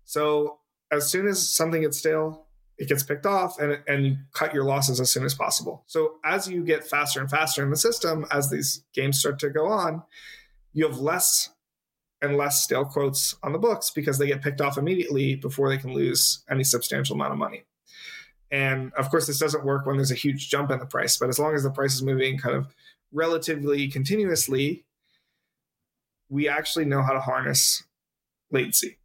So as soon as something gets stale, it gets picked off and, and you cut your losses as soon as possible. So as you get faster and faster in the system, as these games start to go on, you have less and less stale quotes on the books because they get picked off immediately before they can lose any substantial amount of money. And of course, this doesn't work when there's a huge jump in the price, but as long as the price is moving kind of relatively continuously, we actually know how to harness latency.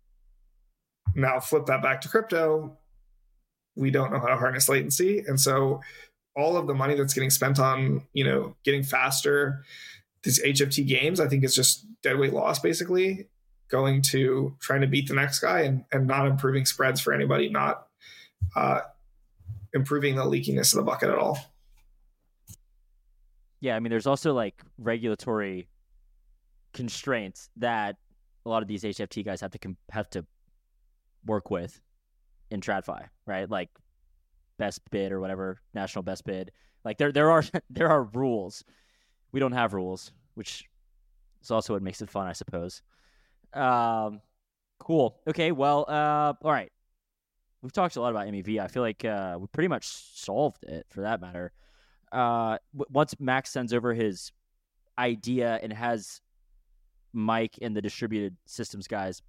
Now, flip that back to crypto we don't know how to harness latency. And so all of the money that's getting spent on, you know, getting faster, these HFT games, I think is just deadweight loss basically, going to trying to beat the next guy and, and not improving spreads for anybody, not uh, improving the leakiness of the bucket at all. Yeah, I mean, there's also like regulatory constraints that a lot of these HFT guys have to have to work with in TradFi, right? Like best bid or whatever, national best bid. Like there there are *laughs* there are rules. We don't have rules, which is also what makes it fun, I suppose. Um, cool. Okay. Well, uh, all right. We've talked a lot about MEV. I feel like uh, we pretty much solved it for that matter. Uh, w- once Max sends over his idea and has Mike and the distributed systems guys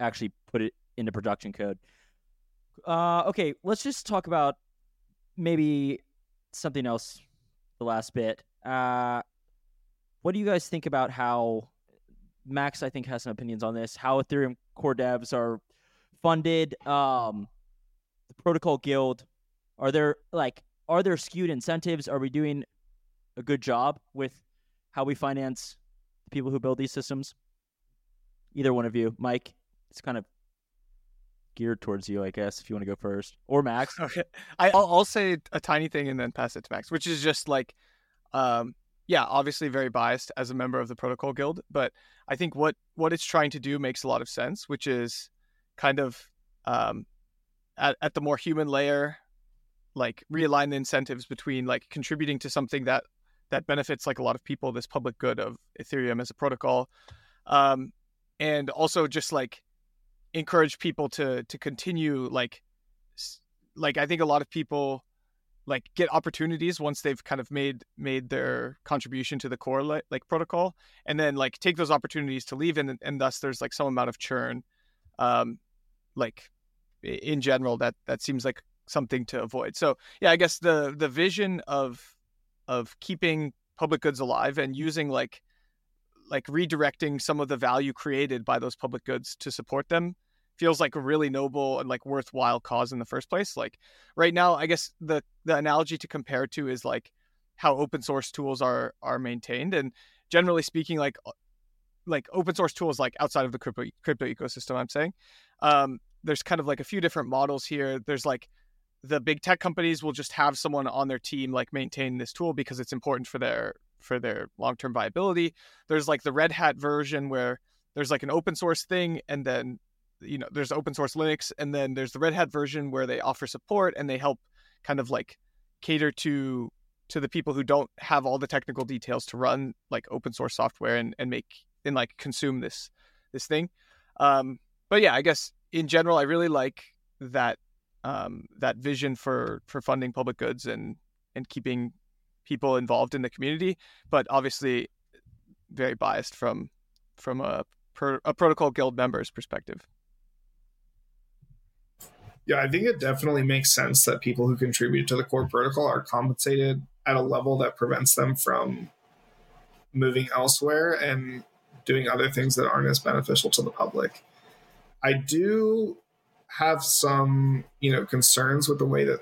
actually put it into production code, uh, okay, let's just talk about maybe something else. The last bit. Uh, what do you guys think about how Max? I think has some opinions on this. How Ethereum core devs are funded. Um, the Protocol Guild. Are there like are there skewed incentives? Are we doing a good job with how we finance people who build these systems? Either one of you, Mike. It's kind of geared towards you, I guess, if you want to go first, or Max. *laughs* Okay, I, will I'll say a tiny thing and then pass it to Max, which is just like, um, yeah, obviously very biased as a member of the Protocol Guild, but I think what what it's trying to do makes a lot of sense, which is kind of um, at at the more human layer, like realign the incentives between like contributing to something that that benefits like a lot of people, this public good of Ethereum as a protocol, um, and also just like encourage people to to continue like like I think a lot of people like get opportunities once they've kind of made made their contribution to the core like, like protocol and then like take those opportunities to leave and and thus there's like some amount of churn um like in general that that seems like something to avoid. So yeah i guess the the vision of of keeping public goods alive and using like like redirecting some of the value created by those public goods to support them feels like a really noble and like worthwhile cause in the first place. Like right now, I guess the the analogy to compare to is like how open source tools are are maintained and generally speaking like like open source tools like outside of the crypto crypto ecosystem i'm saying um, there's kind of like a few different models here there's like the big tech companies will just have someone on their team like maintain this tool because it's important for their for their long-term viability. There's like the red hat version where there's like an open source thing and then you know there's open source linux and then there's the red hat version where they offer support and they help kind of like cater to to the people who don't have all the technical details to run like open source software and, and make and like consume this this thing. Um, but yeah, I guess in general, I really like that um, that vision for for funding public goods and and keeping people involved in the community. But obviously, very biased from from a a protocol guild member's perspective. Yeah, I think it definitely makes sense that people who contribute to the core protocol are compensated at a level that prevents them from moving elsewhere and doing other things that aren't as beneficial to the public. I do have some, you know, concerns with the way that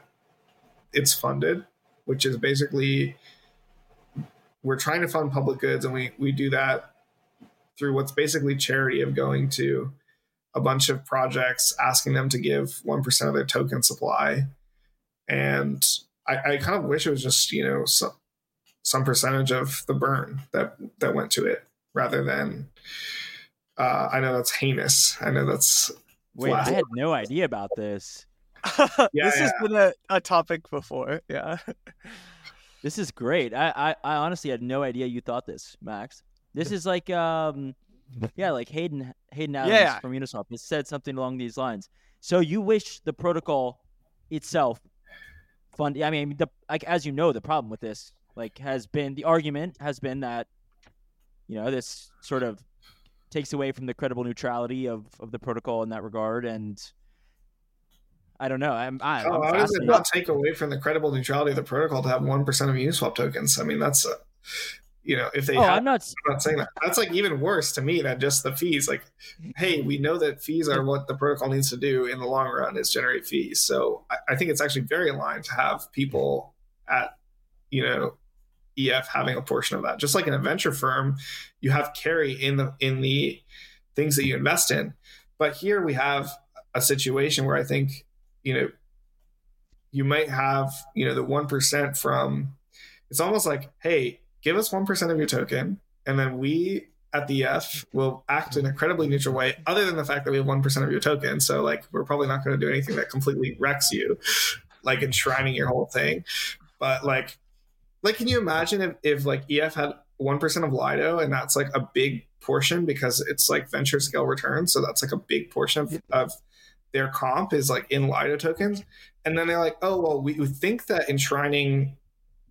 it's funded, which is basically we're trying to fund public goods and we we do that through what's basically charity of going to a bunch of projects, asking them to give 1% of their token supply. And I, I kind of wish it was just, you know, some, some percentage of the burn that, that went to it rather than, uh, I know that's heinous. I know that's. Wait, flat. I had no idea about this. *laughs* yeah, this yeah. has been a, a topic before. Yeah. *laughs* this is great. I, I, I honestly had no idea you thought this, Max. This is like um yeah, like Hayden Hayden Adams yeah. from Uniswap has said something along these lines. So you wish the protocol itself fund I mean the like as you know the problem with this like has been the argument has been that you know this sort of takes away from the credible neutrality of, of the protocol in that regard and I don't know. I'm. I, oh, how does it not take away from the credible neutrality of the protocol to have one percent of Uniswap tokens? I mean, that's a, you know, if they, oh, I'm not, I'm not saying that. That's like even worse to me than just the fees. Like, hey, we know that fees are what the protocol needs to do in the long run is generate fees. So I, I think it's actually very aligned to have people at, you know, EF having a portion of that. Just like in a venture firm, you have carry in the in the things that you invest in. But here we have a situation where I think, you know, you might have, you know, the one percent from it's almost like, hey, give us 1% of your token, and then we at the EF will act in an incredibly neutral way, other than the fact that we have 1% of your token. So, like, we're probably not going to do anything that completely wrecks you, like enshrining your whole thing. But, like, like, can you imagine if, if like EF had 1% of Lido and that's like a big portion because it's like venture scale returns. So that's like a big portion of, of their comp is like in Lido tokens. And then they're like, oh, well, we think that enshrining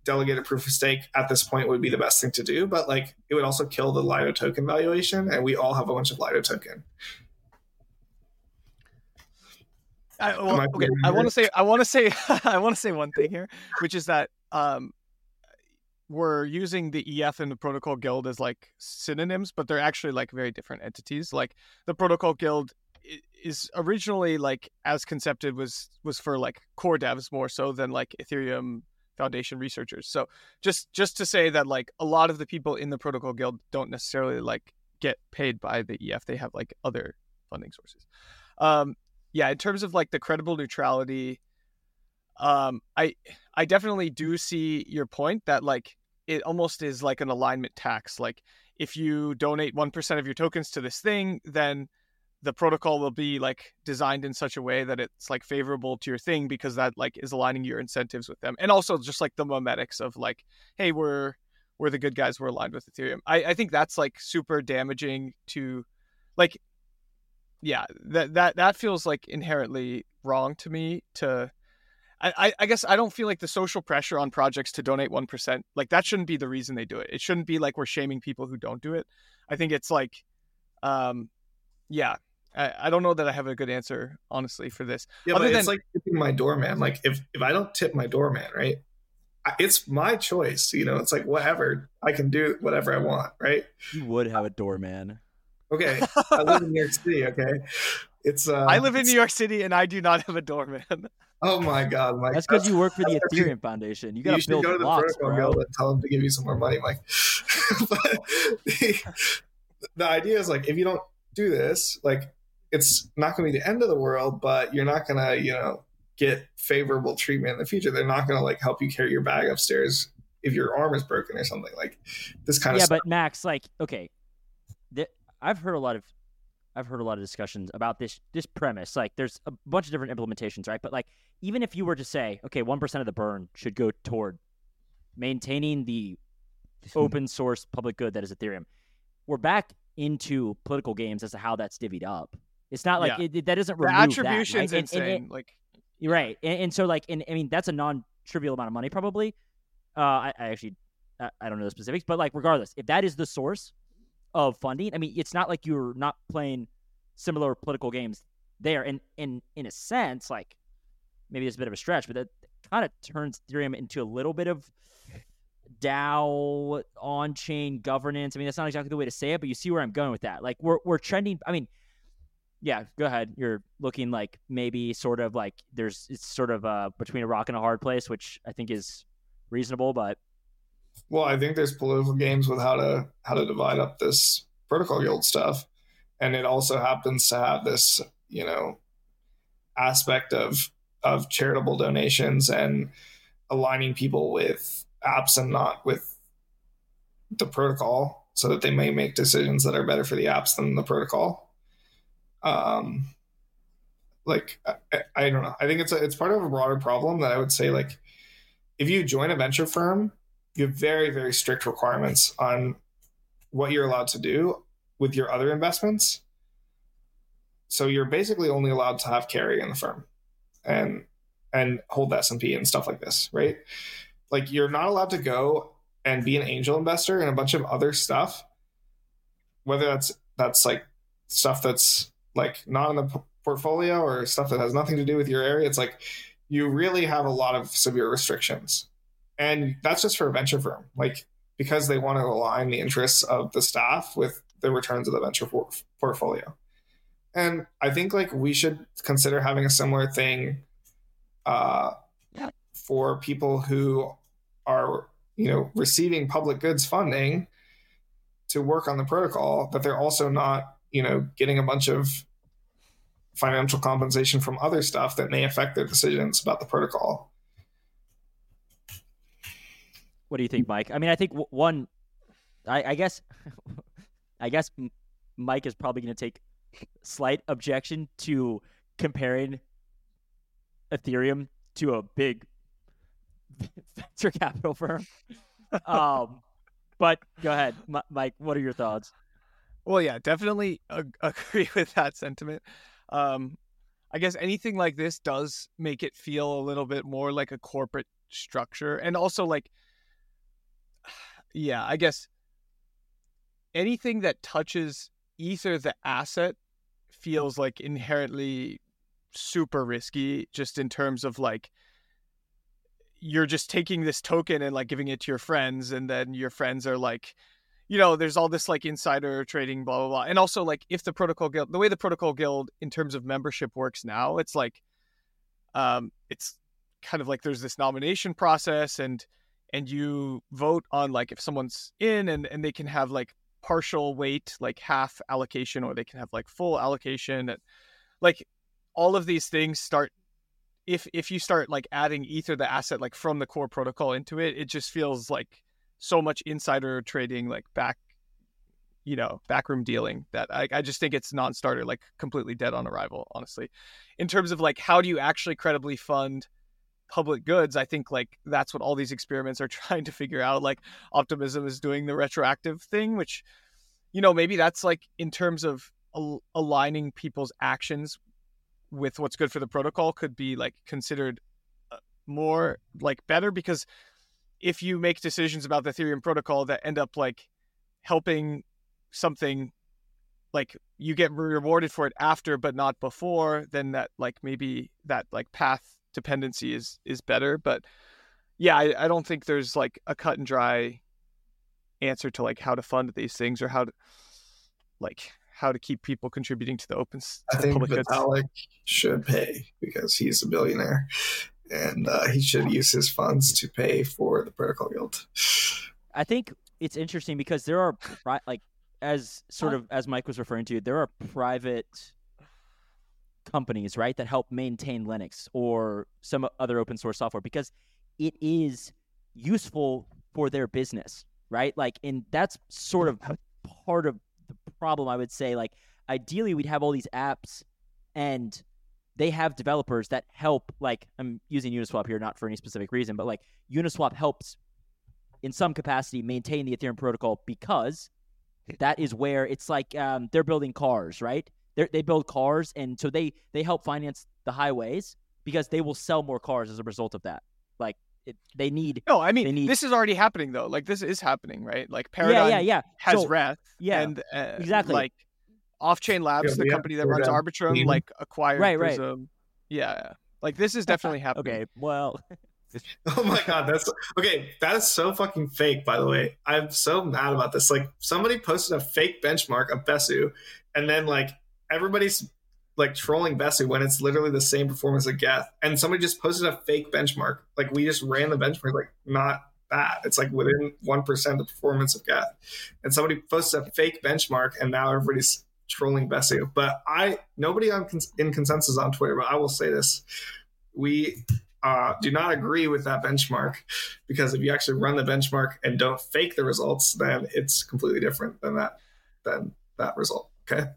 delegated proof of stake at this point would be the best thing to do, but like it would also kill the Lido token valuation, and we all have a bunch of Lido token. I, well, okay, I want to say I want to say *laughs* I want to say one thing here, which is that um, we're using the EF and the Protocol Guild as like synonyms, but they're actually like very different entities. Like the Protocol Guild is originally like as concepted was was for like core devs more so than like Ethereum Foundation researchers. So just just to say that like a lot of the people in the Protocol Guild don't necessarily like get paid by the EF. They have like other funding sources. Um, yeah, in terms of like the credible neutrality, um, I I definitely do see your point that like it almost is like an alignment tax. Like if you donate one percent of your tokens to this thing, then the protocol will be like designed in such a way that it's like favorable to your thing because that like is aligning your incentives with them and also just like the memetics of like hey we're we're the good guys we're aligned with ethereum i i think that's like super damaging to like yeah that that that feels like inherently wrong to me to I, I guess I don't feel like the social pressure on projects to donate 1%, like that shouldn't be the reason they do it. It shouldn't be like we're shaming people who don't do it. I think it's like, um, yeah, I, I don't know that I have a good answer, honestly, for this. Yeah, Other but than... it's like tipping my doorman. Like if if I don't tip my doorman, right? It's my choice. You know, it's like whatever. I can do whatever I want, right? You would have a doorman. Okay, I live in New York City. Okay, it's. Uh, *laughs* I live in New York City, and I do not have a doorman. *laughs* Oh my god, Mike! That's because you work for the *laughs* Ethereum Foundation. You got to build go to the blocks, bro. and tell them to give you some more money, Mike. *laughs* but the, the idea is like if you don't do this, like it's not going to be the end of the world, but you're not going to, you know, get favorable treatment in the future. They're not going to like help you carry your bag upstairs if your arm is broken or something like this kind of. Yeah, but Max, like, okay, th- I've heard a lot of, I've heard a lot of discussions about this this premise. Like, there's a bunch of different implementations, right? But like, even if you were to say, okay, one percent of the burn should go toward maintaining the open source public good that is Ethereum, we're back into political games as to how that's divvied up. It's not like Yeah. it, it- that doesn't The remove attribution's that, right? And- and- insane. and- like you're right, and, and so like, and I mean, that's a non-trivial amount of money, probably. Uh, I, I actually, I, I don't know the specifics, but like, regardless, if that is the source of funding, I mean, it's not like you're not playing similar political games there, and in in a sense, like, maybe it's a bit of a stretch, but that kind of turns Ethereum into a little bit of DAO on-chain governance. I mean, that's not exactly the way to say it, but you see where I'm going with that. Like, we're we're trending. I mean yeah, go ahead. You're looking like maybe sort of like there's it's sort of uh between a rock and a hard place, which I think is reasonable, but Well, I think there's political games with how to how to divide up this protocol guild stuff, and it also happens to have this you know aspect of of charitable donations and aligning people with apps and not with the protocol, so that they may make decisions that are better for the apps than the protocol. Um, like I, I- don't know. I think it's a, it's part of a broader problem that I would say like if you join a venture firm you have very very strict requirements on what you're allowed to do with your other investments. So you're basically only allowed to have carry in the firm and and hold the s&p and stuff like this right? Like you're not allowed to go and be an angel investor in a bunch of other stuff whether that's that's like stuff that's like not in the p- portfolio or stuff that has nothing to do with your area. It's like you really have a lot of severe restrictions and that's just for a venture firm like because they want to align the interests of the staff with the returns of the venture por- portfolio. And i think like we should consider having a similar thing uh, for people who are you know receiving public goods funding to work on the protocol that they're also not you know getting a bunch of financial compensation from other stuff that may affect their decisions about the protocol what do you think, Mike? I mean, I think w- one, I, I guess, *laughs* I guess Mike is probably going to take slight objection to comparing Ethereum to a big *laughs* venture capital firm. um, but go ahead, M- Mike. What are your thoughts? Well, yeah, definitely ag- *laughs* agree with that sentiment. Um, I guess anything like this does make it feel a little bit more like a corporate structure, and also like, yeah, I guess anything that touches Ether, the asset, feels like inherently super risky, just in terms of like you're just taking this token and like giving it to your friends, and then your friends are like you know, there's all this like insider trading, blah blah blah, and also like if the protocol guild, the way the protocol guild in terms of membership works now, it's like, um, it's kind of like there's this nomination process, and and you vote on like if someone's in, and and they can have like partial weight, like half allocation, or they can have like full allocation, like all of these things start. If if you start like adding ether the asset like from the core protocol into it, it just feels like so much insider trading like back you know backroom dealing that I, I just think it's non-starter like completely dead on arrival honestly in terms of like how do you actually credibly fund public goods i think like that's what all these experiments are *laughs* trying to figure out like optimism is doing the retroactive thing which you know maybe that's like in terms of al- aligning people's actions with what's good for the protocol could be like considered uh, more like better because if you make decisions about the Ethereum protocol that end up like helping something like you get rewarded for it after but not before then that like maybe that like path dependency is is better but yeah I, I don't think there's like a cut and dry answer to like how to fund these things or how to like how to keep people contributing to the open s- I to think public goods. Vitalik should pay because he's a billionaire, and uh, he should use his funds to pay for the protocol guild. I think it's interesting because there are pri- like as sort of as Mike was referring to, there are private companies, right, that help maintain Linux or some other open source software because it is useful for their business, right? Like and that's sort of part of the problem I would say like ideally we'd have all these apps and they have developers that help like I'm using Uniswap here not for any specific reason, but like Uniswap helps in some capacity maintain the Ethereum protocol because that is where it's like um, they're building cars, right? They they build cars, and so they they help finance the highways because they will sell more cars as a result of that. Like it, they need. No, I mean They need- this is already happening though. Like this is happening, right? Like Yeah, Paradigm yeah, yeah. yeah. has So- Reth, yeah, and uh, exactly. Like Offchain Labs, Yeah, the we company that runs Paradigm Arbitrum, Clean. like acquired Right, right. Prysm. Yeah, yeah. like this is definitely happening. Okay, well, *laughs* *laughs* Oh my god, that's okay. That is so fucking fake. By the way, I'm so mad about this. Like somebody posted a fake benchmark of Besu, and then like everybody's like trolling Besu when it's literally the same performance as Geth. And somebody just posted a fake benchmark. Like we just ran the benchmark, like not that. It's like within one percent of the performance of Geth. And somebody posted a fake benchmark, and now everybody's trolling Besu. But I nobody on in ConsenSys on Twitter. But I will say this: we uh, do not agree with that benchmark because if you actually run the benchmark and don't fake the results, then it's completely different than that than that result. Okay.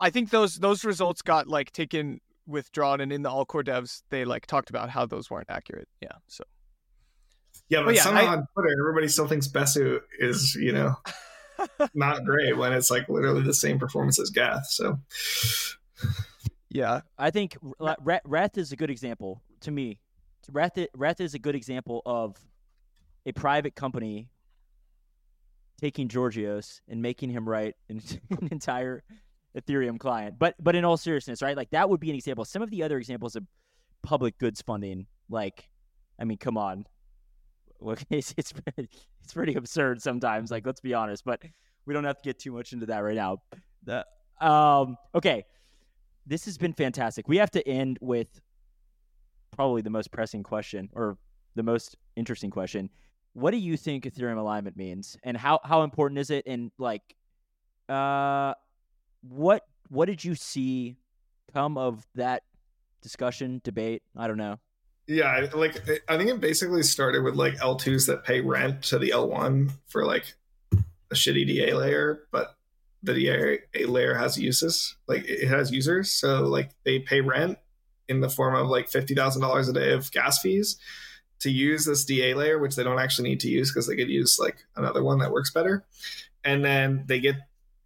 I think those those results got like taken withdrawn, and in the all core devs, they like talked about how those weren't accurate. Yeah, so Yeah, but Well, yeah, somehow I- on Twitter, everybody still thinks Besu is, you know, *laughs* not great when it's like literally the same performance as Geth. So yeah, I think R- R- Reth is a good example to me. Reth i- Reth is a good example of a private company taking Georgios and making him write an, an *laughs* entire Ethereum client. But but in all seriousness, right? Like that would be an example. Some of the other examples of public goods funding, like, I mean, come on, Look, *laughs* it's it's pretty- it's pretty absurd sometimes. Like, let's be honest. But we don't have to get too much into that right now. The, um, okay, this has been fantastic. We have to end with probably the most pressing question or the most interesting question. What do you think Ethereum alignment means, and how how important is it? And like, uh, what what did you see come of that discussion debate? I don't know. yeah, like I think it basically started with like L2s that pay rent to the L1 for like a shitty DA layer, but the DA layer has uses, like it has users, so like they pay rent in the form of like fifty thousand dollars a day of gas fees to use this DA layer, which they don't actually need to use because they could use like another one that works better. And then they get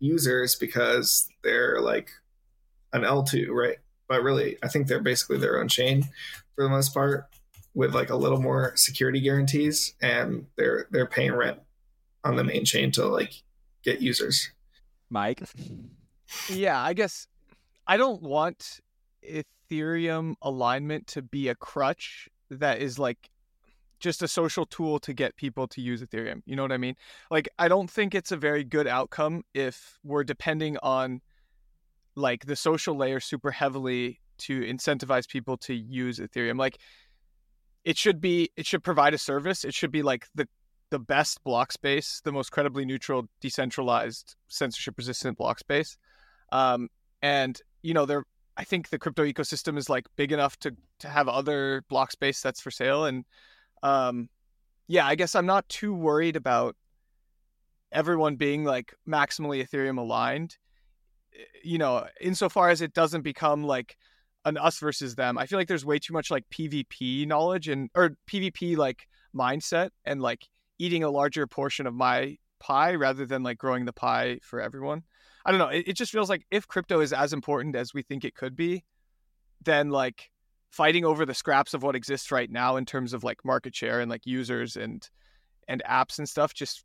users because they're like an L2, right? But really, I think they're basically their own chain for the most part, with like a little more security guarantees, and they're they're paying rent on the main chain to like get users. Mike. yeah. I guess I don't want Ethereum alignment to be a crutch that is like just a social tool to get people to use Ethereum. You know what I mean? Like, I don't think it's a very good outcome if we're depending on like the social layer super heavily to incentivize people to use Ethereum. Like, it should be, it should provide a service. It should be like the the best block space, the most credibly neutral, decentralized, censorship resistant block space. Um, and you know, there, I think the crypto ecosystem is like big enough to to have other block space that's for sale. And um, yeah, I guess I'm not too worried about everyone being like maximally Ethereum aligned. You know, insofar as it doesn't become like an us versus them. I feel like there's way too much like PvP knowledge and or PvP like mindset and like eating a larger portion of my pie rather than like growing the pie for everyone. I don't know. It, it just feels like if crypto is as important as we think it could be, then like fighting over the scraps of what exists right now in terms of like market share and like users and and apps and stuff just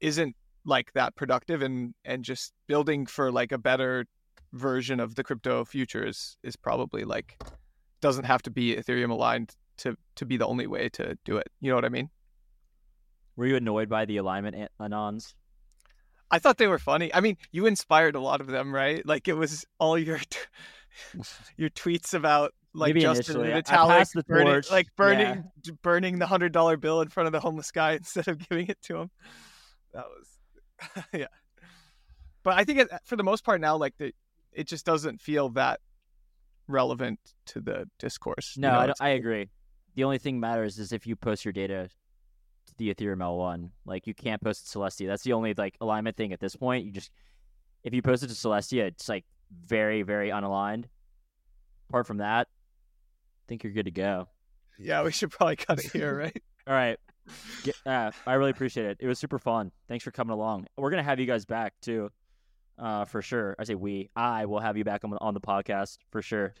isn't like that productive and and just building for like a better version of the crypto future is is probably like doesn't have to be ethereum aligned to to be the only way to do it you know what i mean Were you annoyed by the alignment an- anons? I thought they were funny. I mean, you inspired a lot of them, right? Like it was all your t- *laughs* your tweets about like Maybe Justin initially. I- I passed the burning, torch. like Yeah. burning burning the hundred dollar bill in front of the homeless guy *laughs* instead of giving it to him. That was *laughs* yeah. But I think it, for the most part now, like the it just doesn't feel that relevant to the discourse. you No, know? I, don't, I agree. The only thing matters is if you post your data to the Ethereum L1. Like you can't post it to Celestia. That's the only like alignment thing at this point. You just if you post it to Celestia, it's like very very unaligned. Apart from that, think you're good to go. Yeah, we should probably cut it here, right? *laughs* All right. Get, uh, I really appreciate it. It was super fun. Thanks for coming along. We're gonna have you guys back too, uh, for sure. I say we. I will have you back on, on the podcast for sure.